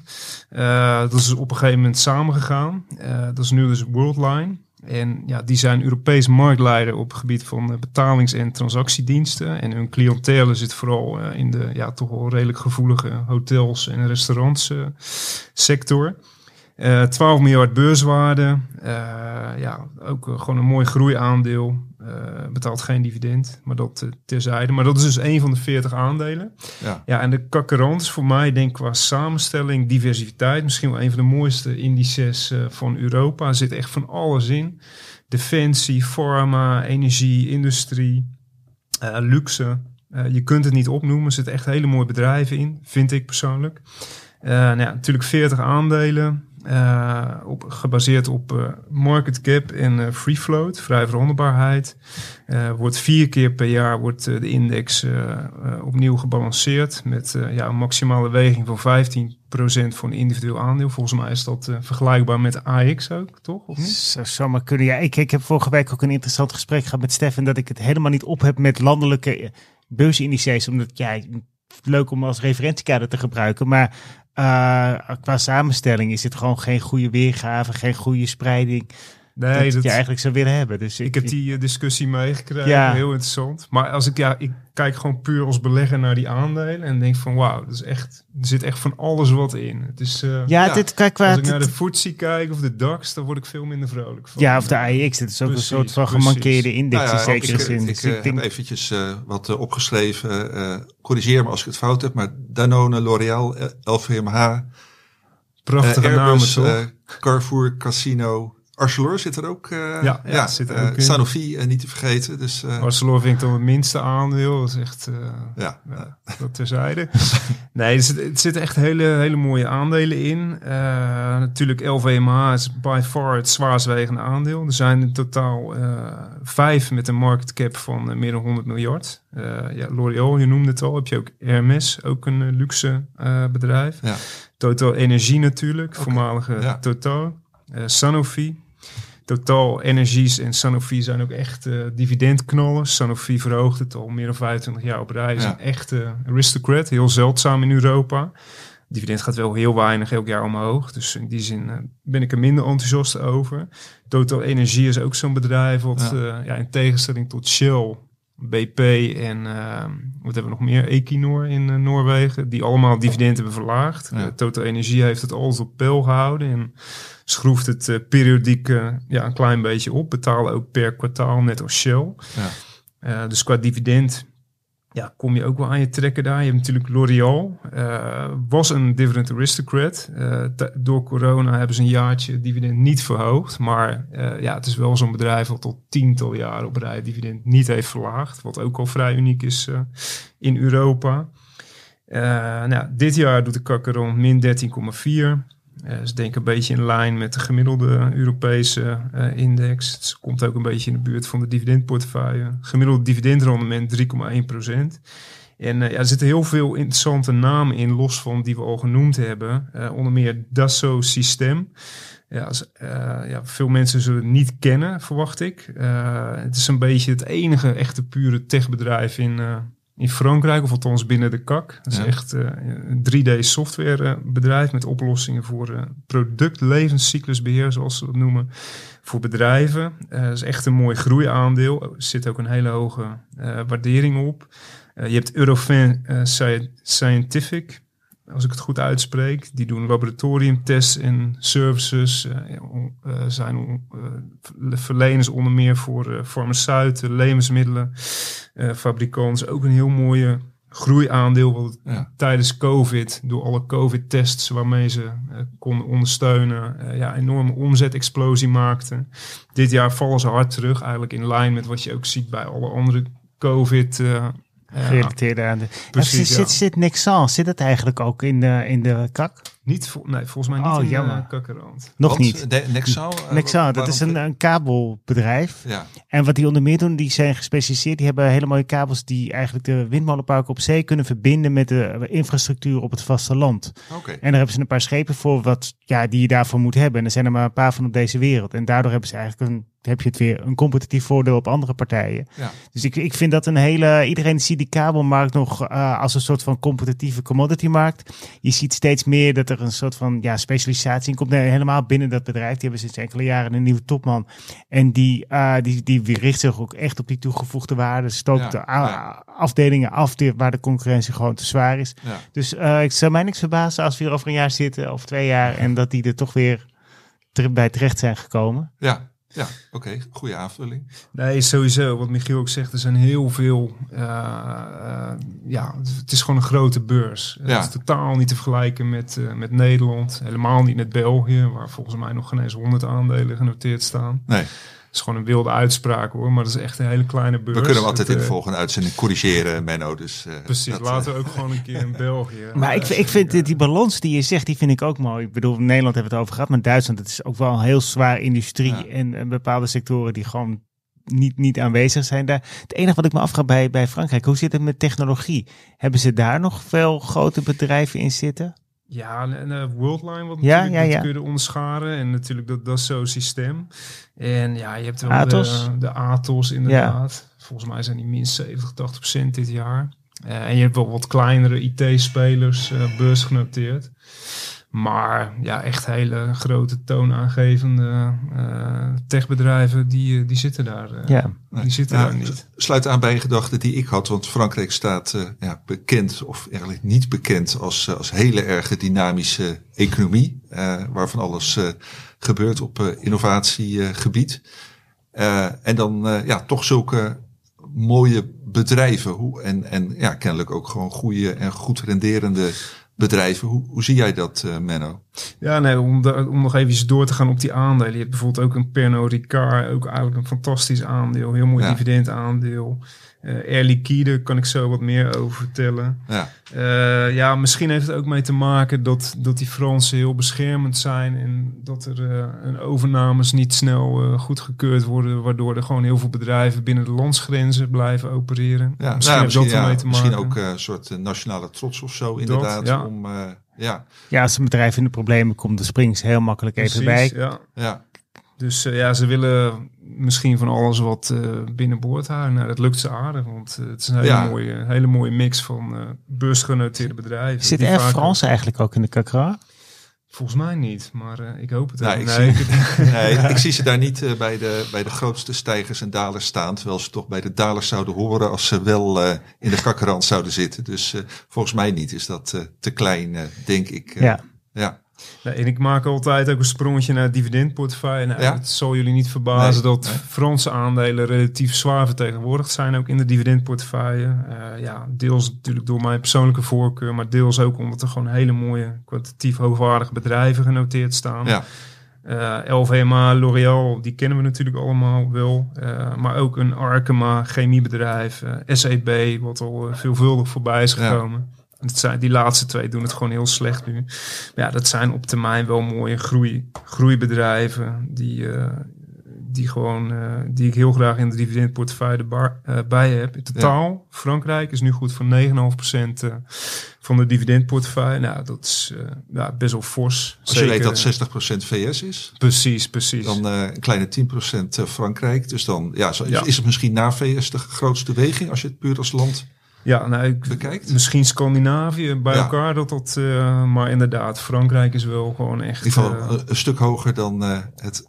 Eh, dat is op een gegeven moment samengegaan. Eh dat is nu dus Worldline. En ja, die zijn Europees marktleider op het gebied van eh, betalings- en transactiediensten. En hun cliëntele zit vooral eh, in de ja, toch wel redelijk gevoelige hotels en restaurants eh, sector. Eh 12 miljard beurswaarde. Ja, ook gewoon een mooi groeiaandeel. Eh betaalt geen dividend, maar dat eh, terzijde. Maar dat is dus een van de 40 aandelen.
Ja.
Ja, en de kakkerant is voor mij, denk ik, qua samenstelling, diversiteit, misschien wel een van de mooiste indices eh, van Europa. Er zit echt van alles in. Defensie, pharma, energie, industrie, luxe. Je kunt het niet opnoemen. Er zitten echt hele mooie bedrijven in, vind ik persoonlijk. Nou ja, natuurlijk 40 aandelen. Eh, op, gebaseerd op eh, market cap en eh, free float, vrij verhandelbaarheid. Eh, wordt vier keer per jaar wordt, de index opnieuw gebalanceerd met ja, een maximale weging van 15% voor een individueel aandeel. Volgens mij is dat vergelijkbaar met AX ook, toch? Of niet?
Zou maar kunnen. Ja, ik, ik heb vorige week ook een interessant gesprek gehad met Stefan dat ik het helemaal niet op heb met landelijke beursindices. Omdat ja, leuk om als referentiekader te gebruiken. Maar qua samenstelling is het gewoon geen goede weergave, geen goede spreiding.
Nee,
dat,
dat,
je eigenlijk zou willen hebben. Dus
ik heb die eh, discussie meegekregen.
Ja.
Heel interessant. Maar als ik, ja, ik kijk gewoon puur als belegger naar die aandelen en denk van wauw, dat is echt, er zit echt van alles wat in. Het is, eh,
Ja,
Ja,
dit kijk qua.
als ik naar de FTSE kijk of de DAX, dan word ik veel minder vrolijk van.
Ja, of de AIX. Dat is ook
Precies,
een soort van gemankeerde index
Nou ja,
in zekere
ik,
zin.
Ik,
Dus
eh,
ik denk,
heb eventjes eh, wat eh, opgeschreven. eh, corrigeer me als ik het fout heb. Maar Danone, L'Oréal, eh, LVMH,
Prachtige
eh,
namen
Airbus,
toch?
eh, Carrefour, Casino. Arcelor zit er ook. eh,
Ja, ja, zit er
eh,
ook.
Sanofi eh, niet te vergeten. Dus
Arcelor vind ik dan het minste aandeel. Dat is echt...
ja,
Ja, dat terzijde. [LAUGHS] nee, er zitten, zitten echt hele, hele mooie aandelen in. Natuurlijk LVMH is by far het zwaarst wegende aandeel. Er zijn in totaal vijf met een market cap van meer dan 100 miljard. Ja, L'Oréal, je noemde het al. Heb je ook Hermes, ook een luxe bedrijf.
ja.
Total Energie natuurlijk, voormalige
ja.
Total. Sanofi. Total Energies en Sanofi zijn ook echt eh dividendknallen. Sanofi verhoogt het al meer dan 25 jaar op rij. Is
Ja.
een echte aristocrat, heel zeldzaam in Europa. Dividend gaat wel heel weinig elk jaar omhoog. Dus in die zin eh, ben ik er minder enthousiast over. Total Energie is ook zo'n bedrijf wat
ja,
in tegenstelling tot Shell, BP en eh, wat hebben we nog meer? Equinor in eh, Noorwegen. Die allemaal dividend hebben verlaagd.
Ja.
Total Energie heeft het alles op peil gehouden. En schroeft het eh, periodiek eh, ja, een klein beetje op. Betalen ook per kwartaal, net als Shell.
Ja.
Dus qua dividend ja, kom je ook wel aan je trekken daar. Je hebt natuurlijk L'Oréal. eh, was een dividend aristocrat. Eh, door corona hebben ze een jaartje dividend niet verhoogd. Maar eh, ja, het is wel zo'n bedrijf wat tot tiental jaren op rij dividend niet heeft verlaagd. Wat ook al vrij uniek is in Europa. Nou, dit jaar doet de kakker rond min 13,4. Eh is denk ik een beetje in lijn met de gemiddelde Europese eh, index. Het komt ook een beetje in de buurt van de dividendportefeuille. Gemiddelde dividendrendement 3,1% En eh, ja, er zitten heel veel interessante namen in, los van die we al genoemd hebben. Onder meer Dassault System. Ja, als, ja, veel mensen zullen het niet kennen, verwacht ik. Het is een beetje het enige echte pure techbedrijf in, in Frankrijk, of althans binnen de kak. Dat is
Ja.
echt eh, een 3D-softwarebedrijf met oplossingen voor eh, productlevenscyclusbeheer, zoals ze dat noemen, voor bedrijven. Eh, dat is echt een mooi groeiaandeel. Er zit ook een hele hoge waardering op. Je hebt Eurofin Sci- Scientific. Als ik het goed uitspreek. Die doen laboratoriumtests en services. eh, zijn eh, verleners onder meer voor farmaceuten, levensmiddelen, fabrikanten. Ook een heel mooie groeiaandeel wat
Ja.
tijdens COVID, door alle COVID-tests waarmee ze konden ondersteunen, eh, ja, enorme omzetexplosie maakten. Dit jaar vallen ze hard terug, eigenlijk in lijn met wat je ook ziet bij alle andere COVID. Eh, eh,
Gerelateerd aan de...
Precies,
zit,
ja.
zit, zit Nexan, zit dat eigenlijk ook in de, in de kak?
niet, vol- nee, volgens mij niet
Oh,
in
jammer.
de kakkerrand.
Nog
Want,
niet.
De, Nexal? eh,
Nexan, dat is een, een kabelbedrijf.
Ja,
En wat die onder meer doen, die zijn gespecialiseerd. Die hebben hele mooie kabels die eigenlijk de windmolenparken op zee kunnen verbinden met de infrastructuur op het vasteland.
oké.
En daar hebben ze een paar schepen voor wat, ja, die je daarvoor moet hebben. En er zijn er maar een paar van op deze wereld. En daardoor hebben ze eigenlijk een, heb je het weer een competitief voordeel op andere partijen.
Ja.
Dus ik, ik vind dat een hele. Iedereen ziet die kabelmarkt nog eh, als een soort van competitieve commodity markt. Je ziet steeds meer dat er een soort van ja, specialisatie in komt. Nee, helemaal binnen dat bedrijf. Die hebben sinds enkele jaren een nieuwe topman. En die, eh, die, die richt zich ook echt op die toegevoegde waarde. Stookt
Ja,
de
ja.
afdelingen af die- waar de concurrentie gewoon te zwaar is. Dus eh, ik zou mij niks verbazen als we hier over een jaar zitten of twee jaar. En dat die er toch weer bij terecht zijn gekomen.
Ja, ja oké. Goede aanvulling.
Nee, sowieso. Wat Michiel ook zegt, er zijn heel veel. eh, eh, ja, het is gewoon een grote beurs.
Ja.
Het is totaal niet te vergelijken met, eh, met Nederland. Helemaal niet met België, waar volgens mij nog geen eens 100 aandelen genoteerd staan.
Nee,
is gewoon een wilde uitspraak hoor, maar dat is echt een hele kleine beurs.
we kunnen hem altijd
Het,
in de
eh,
volgende uitzending corrigeren, Menno. Dus, eh,
Precies,
dat,
laten we ook gewoon een keer in [LAUGHS] België.
Maar ik,
eh,
ik vind dit- die balans die je zegt, die vind ik ook mooi. Ik bedoel, in Nederland hebben we het over gehad, maar Duitsland, het is ook wel een heel zwaar industrie.
Ja.
En, en bepaalde sectoren die gewoon niet, niet aanwezig zijn daar. Het enige wat ik me afvraag bij, bij Frankrijk, hoe zit het met technologie? Hebben ze daar nog veel grote bedrijven in zitten?
Ja, en eh, Worldline, wat
Ja,
natuurlijk
ja, ja.
kun je onderscharen. En natuurlijk dat, dat zo'n systeem. En ja, je hebt wel
Atos?
De, de Atos inderdaad. Volgens mij zijn die minst 70, 80 procent dit jaar. Eh, en je hebt wel wat kleinere IT-spelers uh, beursgenoteerd. Maar ja, echt hele grote toonaangevende uh, techbedrijven, die, die zitten daar, uh,
Ja.
die zitten
Ja,
daar niet.
Sluit aan bij een gedachte die ik had, want Frankrijk staat eh, ja, bekend, of eigenlijk niet bekend, als, eh, als hele erge dynamische economie, eh, waarvan alles eh, gebeurt op eh, innovatiegebied. Eh, en dan eh, ja, toch zulke mooie bedrijven hoe, en, en ja, kennelijk ook gewoon goede en goed renderende bedrijven. Hoe, hoe zie jij dat, uh, Menno?
Ja, nee, om, de, om nog even door te gaan op die aandelen. Je hebt bijvoorbeeld ook een Pernod Ricard, ook eigenlijk een fantastisch aandeel. Heel mooi
Ja.
dividendaandeel. Uh, Air Liquide kan ik zo wat meer over vertellen.
Ja,
Uh, ja, misschien heeft het ook mee te maken dat, dat die Fransen heel beschermend zijn. En dat er uh, een overnames niet snel uh, goedgekeurd worden. Waardoor er gewoon heel veel bedrijven binnen de landsgrenzen blijven opereren.
ja.
misschien
nou,
dat
misschien,
ermee
ja,
te
misschien
maken.
ook eh, een soort uh, nationale trots of zo, inderdaad.
ja.
Om, uh, ja,
Ja, als een bedrijf in de problemen komt, dan springen ze heel makkelijk even
Precies,
bij.
Ja.
ja.
Dus uh, ja, ze willen misschien van alles wat uh, binnenboord houden. Nou, dat lukt ze aardig, want uh, het is een hele,
Ja.
mooie, hele mooie mix van uh, beursgenoteerde bedrijven.
Zit Air
vaak
France eigenlijk ook in de Cacra?
Volgens mij niet, maar uh, ik hoop het ook.
ik,
Nee,
zie, [LAUGHS] nee, ik zie ze daar niet uh, bij, de, bij de grootste stijgers en dalers staan. Terwijl ze toch bij de dalers zouden horen als ze wel uh, in de kakkerrand zouden zitten. Dus uh, volgens mij niet. Is dat uh, te klein, uh, denk ik. Uh,
Ja.
ja.
Nee, en ik maak altijd ook een sprongetje naar het dividendportefeuille. Nou,
Ja.
Het zal jullie niet verbazen
Nee,
dat
nee.
Franse aandelen relatief zwaar vertegenwoordigd zijn, ook in de dividendportefeuille. Uh, ja, deels natuurlijk door mijn persoonlijke voorkeur, maar deels ook omdat er gewoon hele mooie, kwalitatief hoogwaardige bedrijven genoteerd staan.
Ja.
Uh, LVMA, L'Oréal, die kennen we natuurlijk allemaal wel. Uh, maar ook een Arkema chemiebedrijf, SEB, wat al veelvuldig voorbij is gekomen. En Dat zijn, die laatste twee doen het gewoon heel slecht nu. Maar ja, dat zijn op termijn wel mooie groei, groeibedrijven die, uh, die, gewoon, uh, die ik heel graag in de dividendportefeuille bar, uh, bij heb. In totaal, Frankrijk is nu goed voor 9,5% uh, van de dividendportefeuille. Nou, dat is uh, ja, best wel fors.
Als je weet dat 60% VS is,
Precies, precies.
dan uh, een kleine 10% Frankrijk. Dus dan ja, zo,
Ja.
is het misschien na VS de grootste weging als je het puur als land
Ja, nou, ik,
bekijkt.
misschien Scandinavië bij
Ja.
elkaar dat dat, uh, maar inderdaad, Frankrijk is wel gewoon echt.
In ieder geval
uh,
een, stuk hoger dan uh, het,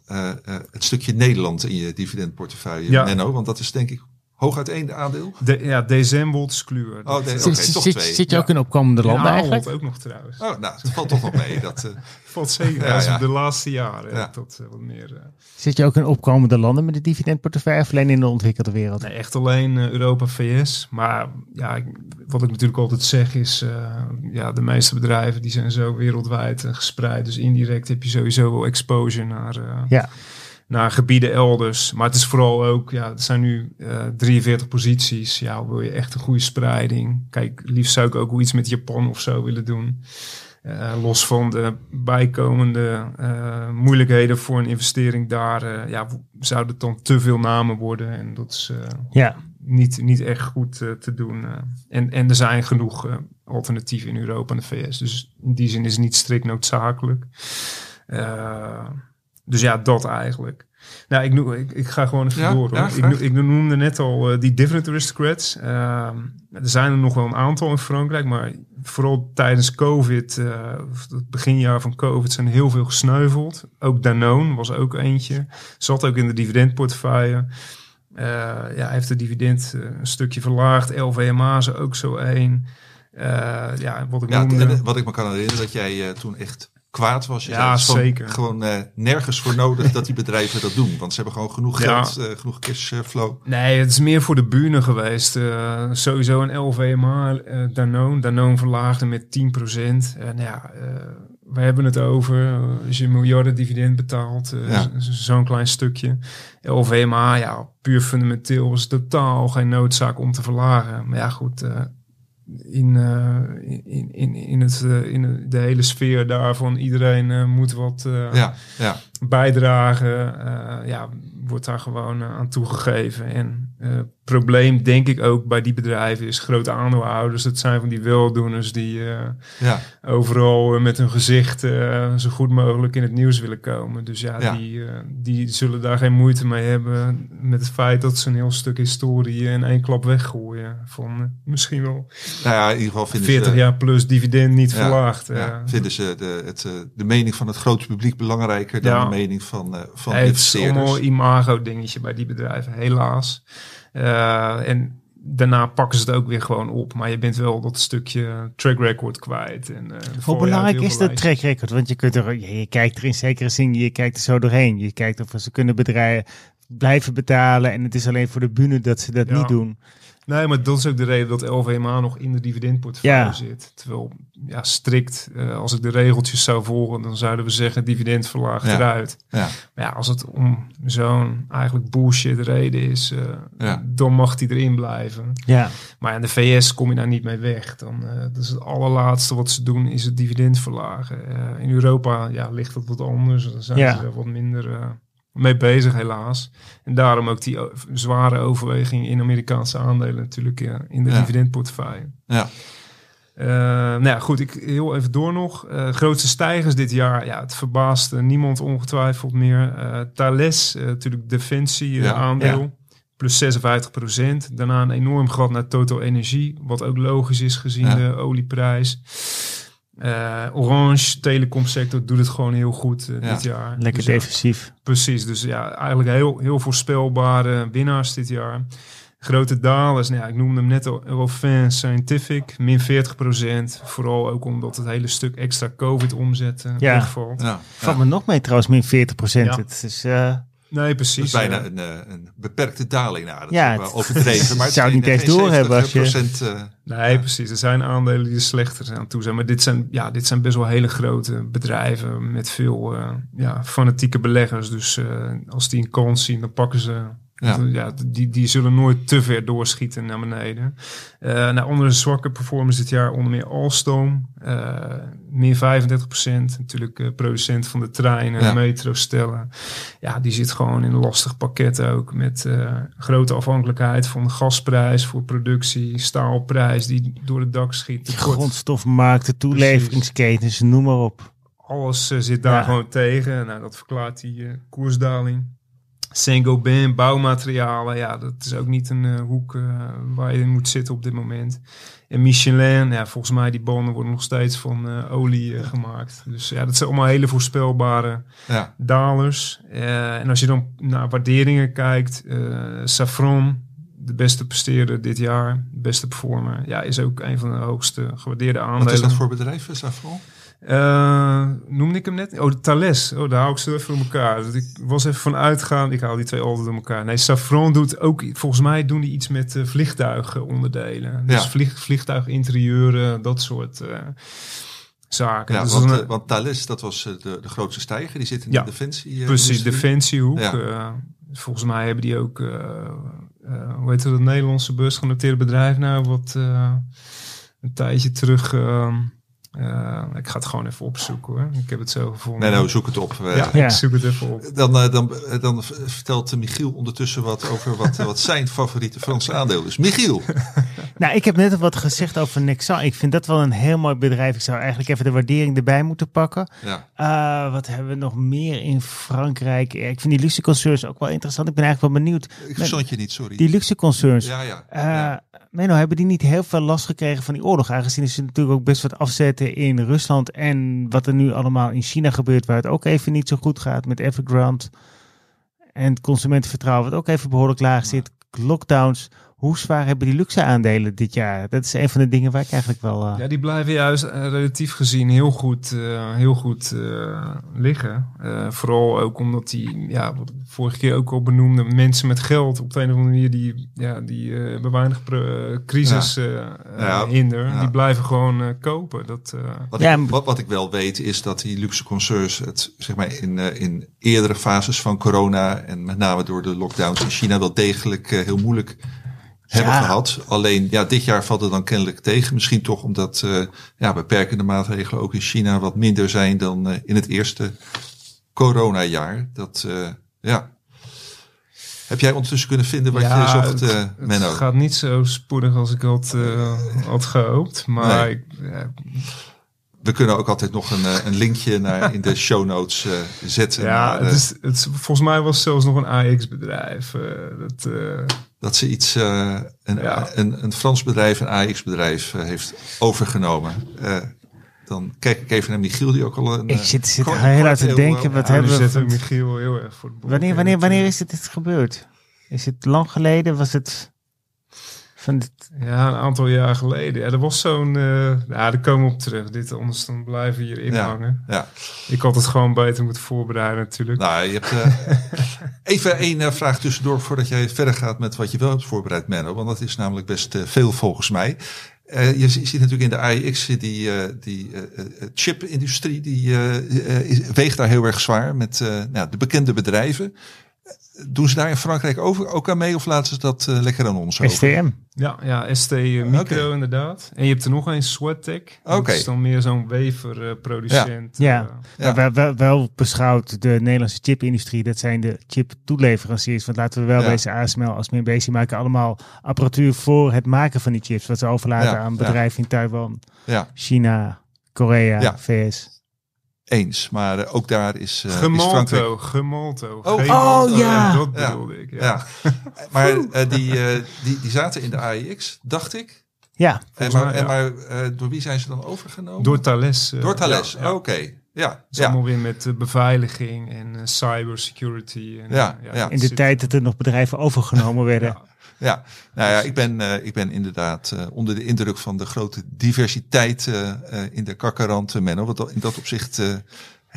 het stukje Nederland in je dividendportefeuille,
Ja.
Menno. Want dat is denk ik Hoog uiteen de aandeel?
De, ja, December Kluwer.
Oh, de-
Zit,
toch
zit-
twee.
zit je ook
Ja.
in opkomende
En
landen
Ahold
eigenlijk?
ook nog trouwens.
Oh, nou, het valt toch nog mee. Dat, eh, [LAUGHS]
Valt zeker.
Ja,
Ja,
ja.
de laatste jaren
Ja.
tot eh, wat meer. eh,
Zit je ook in opkomende landen met de dividendportefeuille of alleen in de ontwikkelde wereld?
Nee, echt alleen Europa, VS. Maar ja, ik- wat ik natuurlijk altijd zeg is, eh, ja, de meeste bedrijven die zijn zo wereldwijd gespreid. Dus indirect heb je sowieso wel exposure naar, eh,
Ja.
Naar gebieden elders. Maar het is vooral ook, ja, er zijn nu eh 43 posities. Ja, wil je echt een goede spreiding? Kijk, liefst zou ik ook wel iets met Japan of zo willen doen. Eh, los van de bijkomende eh, moeilijkheden voor een investering daar, eh, ja, zouden het dan te veel namen worden. En dat is eh,
Ja,
niet, niet echt goed eh, te doen. eh. en, en er zijn genoeg eh, alternatieven in Europa en de VS. Dus in die zin is het niet strikt noodzakelijk. Dus ja, dat eigenlijk. Nou, ik, noem, ik, ik ga gewoon even
Ja,
door. Hoor.
ja,
ik, noem- ik noemde net al eh, die dividend aristocrats. Ehm, er zijn er nog wel een aantal in Frankrijk, maar vooral tijdens COVID, of het beginjaar van COVID, zijn heel veel gesneuveld. Ook Danone was ook eentje. Zat ook in de dividendportefeuille. Eh, ja, hij heeft de dividend een stukje verlaagd. LVMA is er ook zo één. Ja, wat ik
ja,
noemde.
wat ik me kan herinneren, dat jij toen echt kwaad was. Je
Ja,
zei, is
zeker.
Gewoon eh, nergens voor nodig dat die bedrijven dat doen. Want ze hebben gewoon genoeg
Ja.
geld, eh, genoeg cashflow.
Nee, het is meer voor de bühne geweest. Eh, sowieso een LVMA, eh Danone. Danone verlaagde met 10%. En ja, eh, we hebben het over. eh, als je miljarden dividend betaalt, eh,
Ja.
zo'n klein stukje. LVMA, ja, puur fundamenteel was totaal geen noodzaak om te verlagen. Maar ja, goed. Eh, in, in, in, in, het, eh, in de hele sfeer daarvan, iedereen eh, moet wat
Ja, ja,
bijdragen, ja, wordt daar gewoon aan toegegeven. En probleem, denk ik ook bij die bedrijven, is grote aandeelhouders. Dat zijn van die weldoeners die eh,
ja,
overal eh, met hun gezicht eh, zo goed mogelijk in het nieuws willen komen. Dus ja,
Ja.
Die, die zullen daar geen moeite mee hebben met het feit dat ze een heel stuk historie in één klap weggooien. Van misschien wel
nou ja, in ieder geval vinden
40
ze...
jaar plus dividend niet
Ja,
verlaagd.
Ja, vinden ze de, het, de mening van het grote publiek belangrijker dan de mening van, van
Ja, het is
investeerders.
allemaal imago dingetje bij die bedrijven, helaas. Eh, en daarna pakken ze het ook weer gewoon op. Maar je bent wel dat stukje track record kwijt. En, eh,
Hoe belangrijk is dat track record? Want je, kunt er, je, je kijkt er in zekere zin, je kijkt er zo doorheen. Je kijkt of ze kunnen bedrijven blijven betalen en het is alleen voor de bühne dat ze dat
Ja.
niet doen.
Nee, maar dat is ook de reden dat LVMA nog in de dividendportefeuille
Ja.
zit. Terwijl, ja, strikt, eh, als ik de regeltjes zou volgen, dan zouden we zeggen dividend verlaagd
Ja.
eruit.
Ja,
Maar ja, als het om zo'n eigenlijk bullshit reden is, eh,
Ja.
dan mag die erin blijven.
Ja,
Maar in de VS kom je daar niet mee weg. Dan, eh, dat is het allerlaatste wat ze doen, is het dividend verlagen. In Europa ja, ligt dat wat anders. Daar zijn
Ja.
ze wat minder mee bezig, helaas. En daarom ook die zware overweging in Amerikaanse aandelen natuurlijk in de
Ja.
dividendportefeuille.
ja,
Eh, nou ja, goed, ik heel even door nog. Eh, grootste stijgers dit jaar, ja, het verbaast niemand ongetwijfeld meer. Eh Thales, natuurlijk defensie
Ja,
aandeel, plus 56 procent. Daarna een enorm gat naar Total Energie, wat ook logisch is gezien de olieprijs. Eh, Orange, telecomsector, doet het gewoon heel goed eh,
Ja,
dit jaar.
lekker
Dus ja,
defensief.
Precies, dus ja, eigenlijk heel, heel voorspelbare winnaars dit jaar. Grote dalers, nou ja, ik noemde hem net al, Eurofin Scientific, min 40% Vooral ook omdat het hele stuk extra COVID-omzet eh,
Ja.
wegvalt.
ja.
Valt me nog mee trouwens, min 40 procent.
Ja.
Het is,
Nee,
Dat
precies.
is bijna een, eh, een beperkte daling. Nou, dat
Ja,
is wel overdreven. Maar [LAUGHS] het
zou niet eens doorhebben als je-
70%, eh,
Nee, precies. Er zijn aandelen die er slechter zijn aan toe zijn. Maar dit zijn, ja, dit zijn best wel hele grote bedrijven met veel eh, ja, fanatieke beleggers. Dus eh, als die een kans zien, dan pakken ze...
Ja.
Ja. die, die zullen nooit te ver doorschieten naar beneden. Nou, onder de zwakke performance dit jaar onder meer Alstom. eh meer 35% Natuurlijk eh, producent van de treinen,
Ja.
metro stellen. Ja, die zit gewoon in een lastig pakket ook. Met grote afhankelijkheid van de gasprijs voor productie. Staalprijs die door het dak schiet.
grondstofmarkten, toeleveringsketens, noem maar op.
Alles zit daar
Ja.
gewoon tegen. Nou, dat verklaart die koersdaling. Saint-Gobain, bouwmaterialen. Ja, dat is ook niet een eh, hoek eh, waar je in moet zitten op dit moment. En Michelin, ja, volgens mij die banden worden nog steeds van eh, olie gemaakt. Dus ja, dat zijn allemaal hele voorspelbare
ja,
dalers. En als je dan naar waarderingen kijkt, Safran, de beste presteerder dit jaar, de beste performer. Ja, is ook een van de hoogste gewaardeerde aandelen.
Wat is dat voor bedrijf, Safran?
Uh, noemde ik hem net? Oh, de Thales. Oh, daar hou ik ze even door elkaar. Dus ik was even van uitgaan. Ik haal die twee altijd door elkaar. Nee, Safran doet ook... Volgens mij doen die iets met uh, vliegtuigonderdelen. Dus
Ja.
vlieg, vliegtuiginterieuren, dat soort uh, zaken.
Ja,
dus
want, eh, want Thales, dat was eh, de, de grootste stijger. Die zit in
Ja,
de defensie. eh,
Precies,
industrie.
defensiehoek.
Ja.
eh, volgens mij hebben die ook, eh, eh, hoe heet het, het Nederlandse beursgenoteerde bedrijf nou, wat eh, een tijdje terug, ehm, eh, ik ga het gewoon even opzoeken hoor, ik heb het zo gevonden.
Nee, nou, zoek het op. eh.
ja,
Ja.
ik zoek het even op.
Dan, eh, dan, eh, dan vertelt Michiel ondertussen wat over wat, wat zijn favoriete Franse aandeel is. Michiel, [LAUGHS]
Nou, ik heb net al wat gezegd over Nexan. Ik vind dat wel een heel mooi bedrijf. Ik zou eigenlijk even de waardering erbij moeten pakken.
ja,
Eh, wat hebben we nog meer in Frankrijk? Ik vind die luxe concerns ook wel interessant. Ik ben eigenlijk wel benieuwd.
ik verstond je niet, sorry.
Die luxe concerns.
ja, ja,
Eh,
ja.
Menno, hebben die niet heel veel last gekregen van die oorlog? Aangezien ze natuurlijk ook best wat afzetten in Rusland. En wat er nu allemaal in China gebeurt, waar het ook even niet zo goed gaat met Evergrande. En het consumentenvertrouwen, wat ook even behoorlijk laag zit. Lockdowns. Hoe zwaar hebben die luxe aandelen dit jaar? Dat is een van de dingen waar ik eigenlijk wel. eh,
Ja, die blijven juist eh, relatief gezien heel goed, eh, heel goed eh, liggen. Eh, vooral ook omdat die, ja, wat ik vorige keer ook al benoemde, mensen met geld op de een of andere manier die, ja, die eh, hebben weinig crisis eh,
Ja,
hinder.
ja.
Die blijven gewoon eh, kopen. Dat, eh,
Wat,
Ja,
ik, wat, wat ik wel weet is dat die luxe concerns het zeg maar in, eh, in eerdere fases van corona en met name door de lockdowns in China wel degelijk eh, heel moeilijk hebben
Ja.
gehad. Alleen ja, dit jaar valt het dan kennelijk tegen. Misschien toch omdat eh, ja, beperkende maatregelen ook in China wat minder zijn dan eh, in het eerste coronajaar. Dat eh, ja. Heb jij ondertussen kunnen vinden wat
ja,
je zocht,
het, het gaat niet zo spoedig als ik had, had gehoopt. Maar
Nee.
ik,
We kunnen ook altijd nog een, eh, een linkje naar in de show notes eh, zetten.
ja
naar,
het
eh,
is, het is, volgens mij was het zelfs nog een AX-bedrijf. dat, eh,
dat ze iets, eh, een,
Ja.
een, een Frans bedrijf, een AX-bedrijf, eh, heeft overgenomen. Eh, dan kijk ik even naar Michiel, die ook al een.
ik
eh,
zit, zit heel hard te denken.
eh,
Wat
ja,
hebben we
zetten Michiel heel erg voor.
Wanneer, wanneer, wanneer is het dit gebeurd? Is het lang geleden? Was het van dit,
Ja, een aantal jaar geleden. Ja, er was zo'n... eh ja, daar komen we op terug. Dit, anders dan blijven we hierin
Ja.
hangen.
Ja,
Ik had het gewoon beter moeten voorbereiden natuurlijk.
nou, je hebt. eh, [LAUGHS] even één eh, vraag tussendoor voordat jij verder gaat met wat je wel hebt voorbereid, Menno. Want dat is namelijk best veel volgens mij. Je ziet natuurlijk in de AIX die, eh, die eh, chip-industrie, die weegt daar heel erg zwaar met nou, de bekende bedrijven. Doen ze daar in Frankrijk over, ook aan mee of laten ze dat eh, lekker aan ons over?
STM?
Ja, ja ST Micro inderdaad. En je hebt er nog een Sweattech.
Oké.
Dat is dan meer zo'n weverproducent.
Ja.
Eh,
Ja.
Maar wel, wel, wel beschouwd de Nederlandse chipindustrie, dat zijn de chip-toeleveranciers. Want laten we wel
Ja.
wezen, ASML, als BC maken allemaal apparatuur voor het maken van die chips. Wat ze overlaten
Ja,
aan
ja.
bedrijven in Taiwan,
Ja,
China, Korea,
Ja.
VS.
eens. Maar eh, ook daar is, eh is
Gemalto,
Frankrijk.
Gemalto.
Oh,
oh, ja.
Dat
Ja.
bedoelde ik, ja.
Ja. [LAUGHS] maar eh, die, eh, die, die zaten in de AIX, dacht ik.
Ja,
En maar,
mij,
en maar eh, door wie zijn ze dan overgenomen?
Door Thales. eh,
Door Thales.
ja, ja.
Oké. Ja.
Het is
Ja.
allemaal weer met eh, beveiliging en eh, cybersecurity. En,
Ja,
eh,
in de tijd dat er nog bedrijven overgenomen [LAUGHS] werden.
Ja.
Nou ja, ik ben, eh, ik ben inderdaad eh, onder de indruk van de grote diversiteit eh, in de kakkerant, eh, Menno. Want in dat opzicht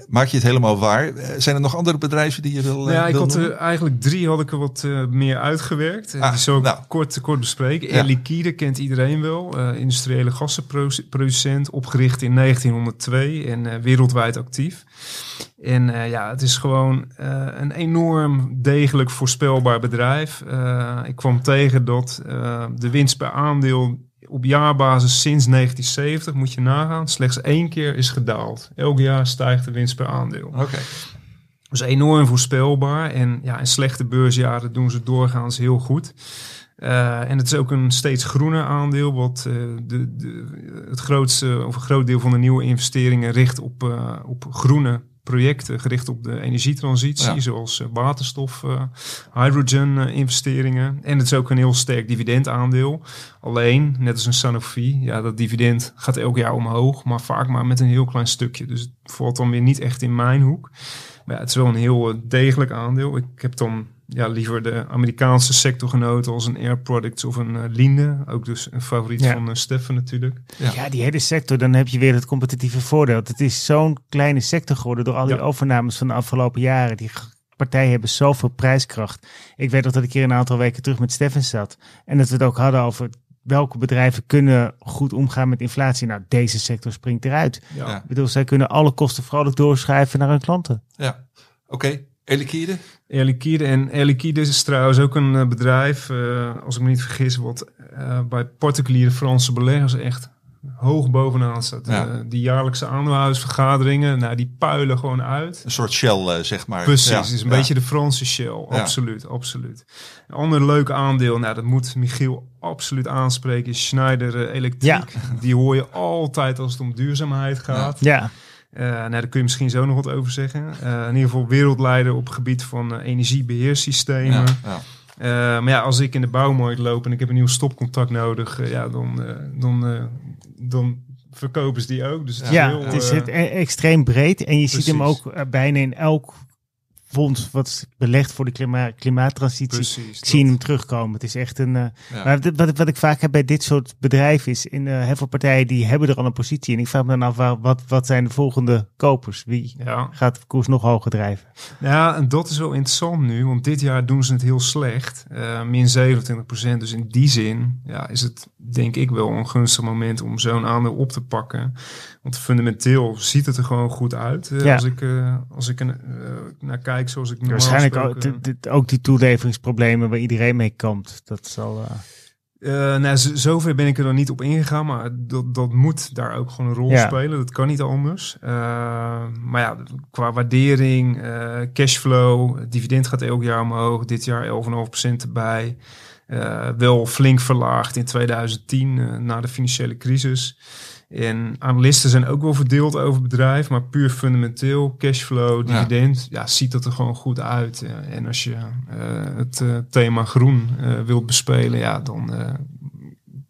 maak je het helemaal waar. Eh, zijn er nog andere bedrijven die je wil, eh,
Nou ja, ik
wil
had er eigenlijk drie had ik er wat eh, meer uitgewerkt.
Ah,
die ik
nou.
kort, kort bespreken.
Ja.
Liquide kent iedereen wel. eh, industriële gassenproducent, opgericht in 1902 en eh, wereldwijd actief. En eh, ja, het is gewoon eh, een enorm degelijk voorspelbaar bedrijf. Eh, ik kwam tegen dat eh, de winst per aandeel op jaarbasis sinds 1970, moet je nagaan, slechts één keer is gedaald. Elk jaar stijgt de winst per aandeel.
Oké.
Dus enorm voorspelbaar. En ja, in slechte beursjaren doen ze doorgaans heel goed. Eh, en het is ook een steeds groener aandeel, wat eh, de, de, het grootste of een groot deel van de nieuwe investeringen richt op, eh, op groene projecten, gericht op de energietransitie,
Ja.
zoals eh, waterstof, eh, hydrogen eh, investeringen. En het is ook een heel sterk dividendaandeel. Alleen, net als een Sanofi, ja, dat dividend gaat elk jaar omhoog, maar vaak maar met een heel klein stukje. Dus het valt dan weer niet echt in mijn hoek. Maar ja, het is wel een heel degelijk aandeel. Ik heb dan ja, liever de Amerikaanse sectorgenoten als een Air Products of een eh, Linde. Ook dus een favoriet
Ja.
van uh, Steffen natuurlijk.
Ja.
Ja. die hele sector, dan heb je weer het competitieve voordeel. Het is zo'n kleine sector geworden door al die
Ja.
overnames van de afgelopen jaren. Die partijen hebben zoveel prijskracht. Ik weet nog dat ik hier een aantal weken terug met Stefan zat. En dat we het ook hadden over welke bedrijven kunnen goed omgaan met inflatie. Nou, deze sector springt eruit. Ik bedoel, zij kunnen alle kosten vrolijk doorschuiven naar hun klanten.
Ja, oké. Liquide?
Air Liquide. En Air Liquide is trouwens ook een eh, bedrijf, eh, als ik me niet vergis, wat eh, bij particuliere Franse beleggers echt hoog bovenaan staat.
Ja.
Die jaarlijkse aandeelhoudersvergaderingen, nou, die puilen gewoon uit.
Een soort Shell, zeg maar.
Precies,
Ja,
het is een
ja.
beetje de Franse Shell.
Ja.
Absoluut, absoluut. Een ander leuk aandeel, nou dat moet Michiel absoluut aanspreken, is Schneider Electric. Die hoor je altijd als het om duurzaamheid gaat.
Ja,
Eh, nou, daar kun je misschien zo nog wat over zeggen. Eh, in ieder geval wereldleider op het gebied van eh, energiebeheersystemen.
Ja, ja.
Eh, maar ja, als ik in de bouwmarkt loop en ik heb een nieuw stopcontact nodig, ja, dan, eh, dan, eh, dan verkopen ze die ook. Dus het is
ja
heel,
het is het e- extreem breed. En je ziet hem ook bijna in elk fonds wat belegd voor de klima klimaattransitie.
precies.
Ik zie
dat.
hem terugkomen. Het is echt een. eh,
Ja.
Maar wat, ik- wat ik vaak heb bij dit soort bedrijven is in eh heel veel partijen die hebben er al een positie. En ik vraag me dan af waar, wat, wat zijn de volgende kopers? Wie
Ja.
gaat de koers nog hoger drijven?
ja, en dat is wel interessant nu, want dit jaar doen ze het heel slecht. Eh, min 27% Dus in die zin ja, is het denk ik wel een gunstig moment om zo'n aandeel op te pakken. Want fundamenteel ziet het er gewoon goed uit.
Ja.
Als ik, als ik eh, naar kijk zoals ik normaal
Waarschijnlijk ook,
gesproken-
dit- dit- ook die toeleveringsproblemen waar iedereen mee kampt. Dat zal. eh,
Eh, nou, zover ben ik er dan niet op ingegaan, maar dat, dat moet daar ook gewoon een rol
Ja.
spelen. Dat kan niet anders. Eh, maar ja, qua waardering, eh, cashflow, dividend gaat elk jaar omhoog. Dit jaar 11,5% erbij. Eh, wel flink verlaagd in 2010 eh, na de financiële crisis. En analisten zijn ook wel verdeeld over bedrijf, maar puur fundamenteel, cashflow,
Ja.
dividend, ja, ziet dat er gewoon goed uit. Eh, en als je eh, het eh, thema groen wilt bespelen, ja, dan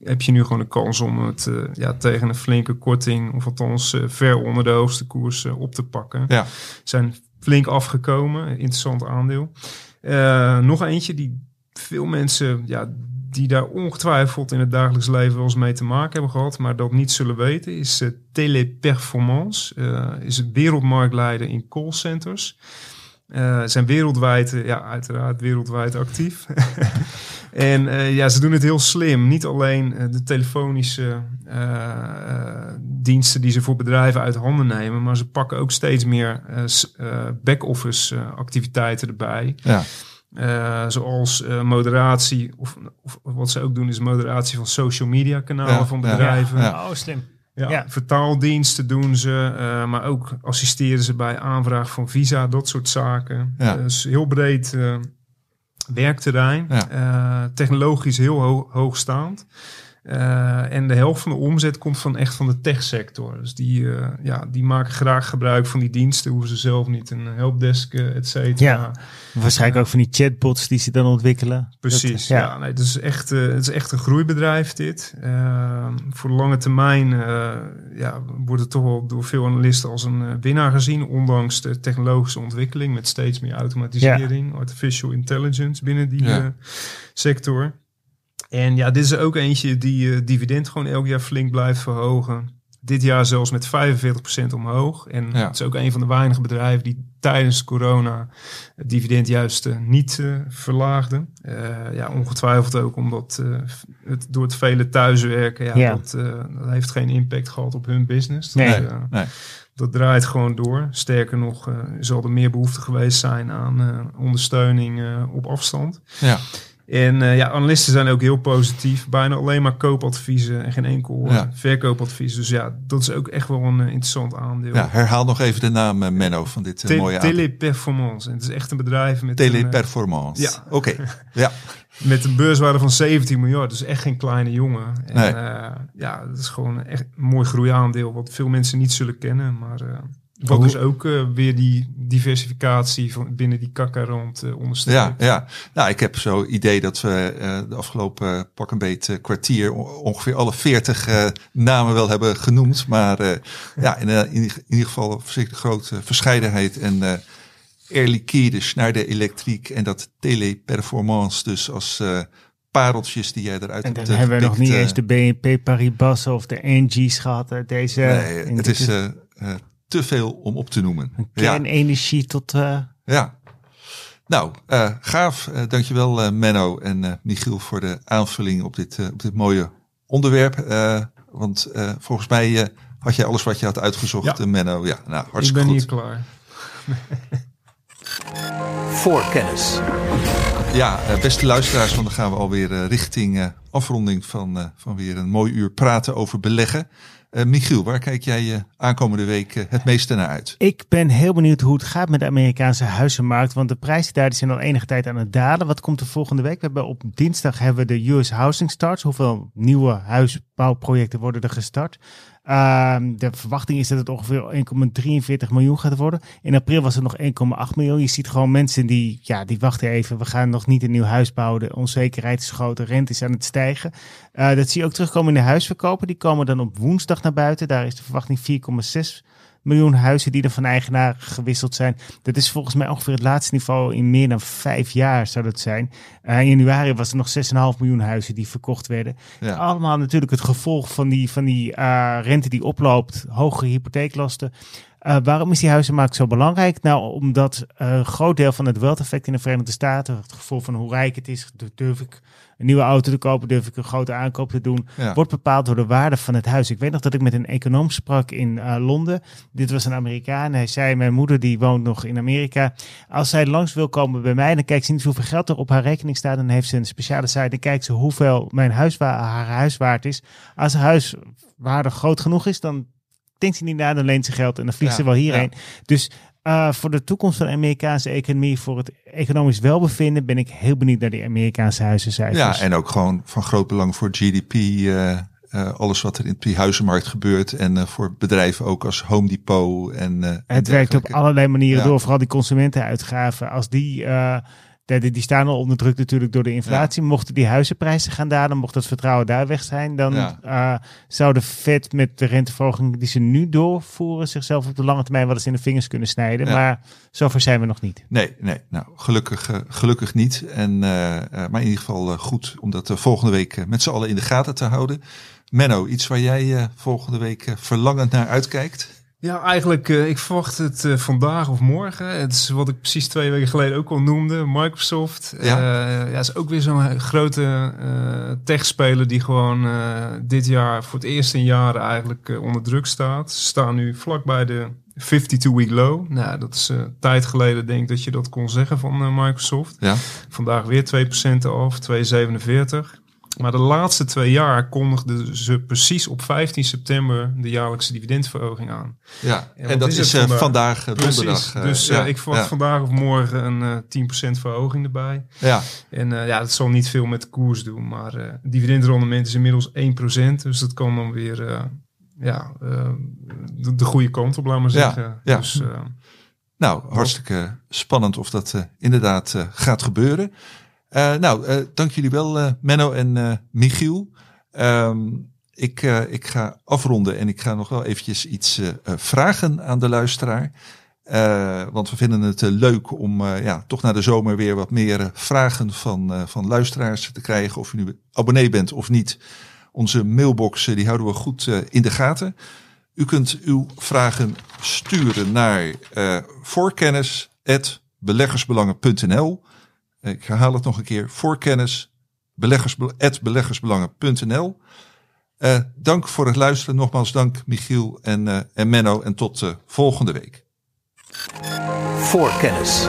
heb je nu gewoon de kans om het ja, tegen een flinke korting, of althans ver onder de hoogste koers op te pakken.
Ja.
Zijn flink afgekomen, interessant aandeel. Nog eentje die veel mensen, ja, die daar ongetwijfeld in het dagelijks leven wel eens mee te maken hebben gehad, maar dat niet zullen weten, is eh, Teleperformance. Eh, is een wereldmarktleider in callcenters. Eh zijn wereldwijd, ja, uiteraard wereldwijd actief. [LAUGHS] en ja, ze doen het heel slim. Niet alleen de telefonische diensten die ze voor bedrijven uit handen nemen, maar ze pakken ook steeds meer back-office activiteiten erbij.
Ja.
Eh, zoals eh, moderatie, of, of wat ze ook doen is moderatie van social media kanalen
Ja,
van bedrijven.
ja.
Oh, slim.
Ja,
Ja.
vertaaldiensten doen ze, eh, maar ook assisteren ze bij aanvraag van visa, dat soort zaken.
Ja.
Dus heel breed eh, werkterrein,
Ja.
Eh, technologisch heel ho- hoogstaand. Eh, en de helft van de omzet komt van echt van de techsector. Dus die, eh, ja, die maken graag gebruik van die diensten. Hoeven ze zelf niet een helpdesk, eh, et cetera.
Ja. Waarschijnlijk ook van die chatbots die ze dan ontwikkelen.
Precies,
Dat,
ja. nee, het, is echt, eh, het is echt een groeibedrijf dit. Eh, voor de lange termijn eh, ja, wordt het toch wel door veel analisten als een winnaar gezien. Ondanks de technologische ontwikkeling met steeds meer automatisering, artificial intelligence binnen die
Ja.
eh, sector. En ja, dit is ook eentje die eh, dividend gewoon elk jaar flink blijft verhogen. Dit jaar zelfs met 45% omhoog. En
Ja.
het is ook een van de weinige bedrijven die tijdens corona het dividend juist eh, niet eh, verlaagde. Eh, ja, ongetwijfeld ook omdat eh, het door het vele thuiswerken, ja,
Ja.
Dat, eh, dat heeft geen impact gehad op hun business.
Nee.
Dat, eh,
Nee.
dat draait gewoon door. Sterker nog, eh, zal er meer behoefte geweest zijn aan eh, ondersteuning eh, op afstand.
Ja.
En eh, ja, analisten zijn ook heel positief. Bijna alleen maar koopadviezen en geen enkel eh,
Ja.
verkoopadvies. Dus ja, dat is ook echt wel een eh, interessant aandeel.
ja, herhaal nog even de naam, Menno, van dit
Te-
mooie aandeel.
Teleperformance. En het is echt een bedrijf met, een,
Teleperformance.
Ja.
Oké, [LAUGHS] ja.
met een beurswaarde van 17 miljard. Dus echt geen kleine jongen. En
Nee.
ja, dat is gewoon echt een mooi groeiaandeel. Wat veel mensen niet zullen kennen. Maar wat
Hoe-
dus ook eh, weer die diversificatie van binnen die kakkerrand eh
Ja,
ondersteunt.
ja. Nou, ik heb zo idee dat we eh, de afgelopen pak een beet kwartier ongeveer alle 40 eh, namen wel hebben genoemd. Maar eh, ja, in, in, ieder- in ieder geval een verschrikkelijk grote verscheidenheid en eh, Air Liquide, dus Schneider Electriek en dat Teleperformance dus als uh, pareltjes die jij eruit
en dan
hebt
hebben we nog niet
uh,
eens de BNP Paribas of de NG's gehad. Deze,
nee, het is uh, te veel om op te noemen.
Kernenergie ja. tot...
Ja. Nou, gaaf. dankjewel Menno en Michiel voor de aanvulling op dit, op dit mooie onderwerp. want volgens mij had je alles wat je had uitgezocht,
ja.
Menno. Ja, nou, hartstikke
Ik ben
goed.
hier klaar. [LAUGHS]
Voorkennis.
Ja, beste luisteraars, want dan gaan we alweer richting uh, afronding van, uh, van weer een mooi uur praten over beleggen. Uh, Michiel, waar kijk jij aankomende week het meeste naar uit?
Ik ben heel benieuwd hoe het gaat met de Amerikaanse huizenmarkt. Want de prijzen daar zijn al enige tijd aan het dalen. Wat komt er volgende week? We hebben op dinsdag hebben we de US Housing Starts. Hoeveel nieuwe huisbouwprojecten worden er gestart? Uh, de verwachting is dat het ongeveer 1,43 miljoen gaat worden. In april was het nog 1,8 miljoen. Je ziet gewoon mensen die, ja, die wachten even. We gaan nog niet een nieuw huis bouwen. De onzekerheid is groot. De rente is aan het stijgen. Uh, dat zie je ook terugkomen in de huisverkopen. Die komen dan op woensdag naar buiten. Daar is de verwachting 4,6 miljoen huizen die er van eigenaar gewisseld zijn. Dat is volgens mij ongeveer het laatste niveau in meer dan vijf jaar zou dat zijn. Uh, in januari was er nog 6,5 miljoen huizen die verkocht werden. Ja. Allemaal natuurlijk het gevolg van die, van die uh, rente die oploopt, hogere hypotheeklasten. Uh, waarom is die huizenmarkt zo belangrijk? Nou, omdat een groot deel van het wealth effect in de Verenigde Staten, het gevoel van hoe rijk het is, durf ik een nieuwe auto te kopen, durf ik een grote aankoop te doen, ja. wordt bepaald door de waarde van het huis. Ik weet nog dat ik met een econoom sprak in uh, Londen. Dit was een Amerikaan. Hij zei, mijn moeder die woont nog in Amerika. Als zij langs wil komen bij mij, dan kijkt ze niet hoeveel geld er op haar rekening staat. Dan heeft ze een speciale site. Dan kijkt ze hoeveel mijn huis, haar huis waard is. Als haar huiswaarde groot genoeg is, dan denkt ze niet na, dan leent ze geld en dan vliegt
Ja,
ze wel hierheen.
ja.
Dus uh, voor de toekomst van de Amerikaanse economie, voor het economisch welbevinden, ben ik heel benieuwd naar die Amerikaanse huizencijfers.
Ja, en ook gewoon van groot belang voor GDP. eh, eh, alles wat er in de huizenmarkt gebeurt. En eh, voor bedrijven ook als Home Depot. En, eh, en
het werkt op allerlei manieren
Ja.
door, vooral die consumentenuitgaven. Als die, die, die staan al onder druk natuurlijk door de inflatie. Mochten die huizenprijzen gaan dalen, mocht dat vertrouwen daar weg zijn, dan
Ja.
uh, zou de Fed met de renteverhoging die ze nu doorvoeren, zichzelf op de lange termijn wel eens in de vingers kunnen snijden.
Ja.
Maar zover zijn we nog niet.
Nee, nee, nou gelukkig, eh, gelukkig niet. En, eh, eh, maar in ieder geval eh, goed om dat eh, volgende week eh, met z'n allen in de gaten te houden. Menno, iets waar jij eh, volgende week eh, verlangend naar uitkijkt?
Ja, eigenlijk, eh, ik verwacht het eh, vandaag of morgen. Het is wat ik precies twee weken geleden ook al noemde. Microsoft.
Ja.
Ja, ja is ook weer zo'n grote techspeler die gewoon dit jaar voor het eerst in jaren eigenlijk onder druk staat. Ze staan nu vlak bij de 52-week low. Nou, dat is een tijd geleden denk ik dat je dat kon zeggen van Microsoft.
Ja,
Vandaag weer 2% af, 2,47. Maar de laatste twee jaar kondigden ze precies op 15 september de jaarlijkse dividendverhoging aan.
ja. En dat
is
eh,
vandaag?
vandaag eh,
Precies.
eh,
dus
ja,
ik verwacht
ja,
vandaag of morgen een eh 10% verhoging erbij.
Ja,
En ja, dat zal niet veel met de koers doen. Maar dividendrendement is inmiddels 1%. Dus dat kan dan weer ja, de, de goede kant op, laat maar zeggen.
ja.
Dus,
nou, hartstikke spannend of dat inderdaad gaat gebeuren. Eh, nou, eh, dank jullie wel, eh, Menno en Michiel. Ehm, ik, ik ga afronden en ik ga nog wel eventjes iets vragen aan de luisteraar. Want we vinden het leuk om ja, toch na de zomer weer wat meer vragen van, van luisteraars te krijgen. Of u nu abonnee bent of niet. Onze mailbox die houden we goed in de gaten. U kunt uw vragen sturen naar voorkennis.beleggersbelangen.nl. Ik herhaal het nog een keer. Voorkennis beleggersbelangen.nl. Eh, dank voor het luisteren. Nogmaals dank Michiel en, eh, en Menno. En tot eh, volgende week.
Voorkennis.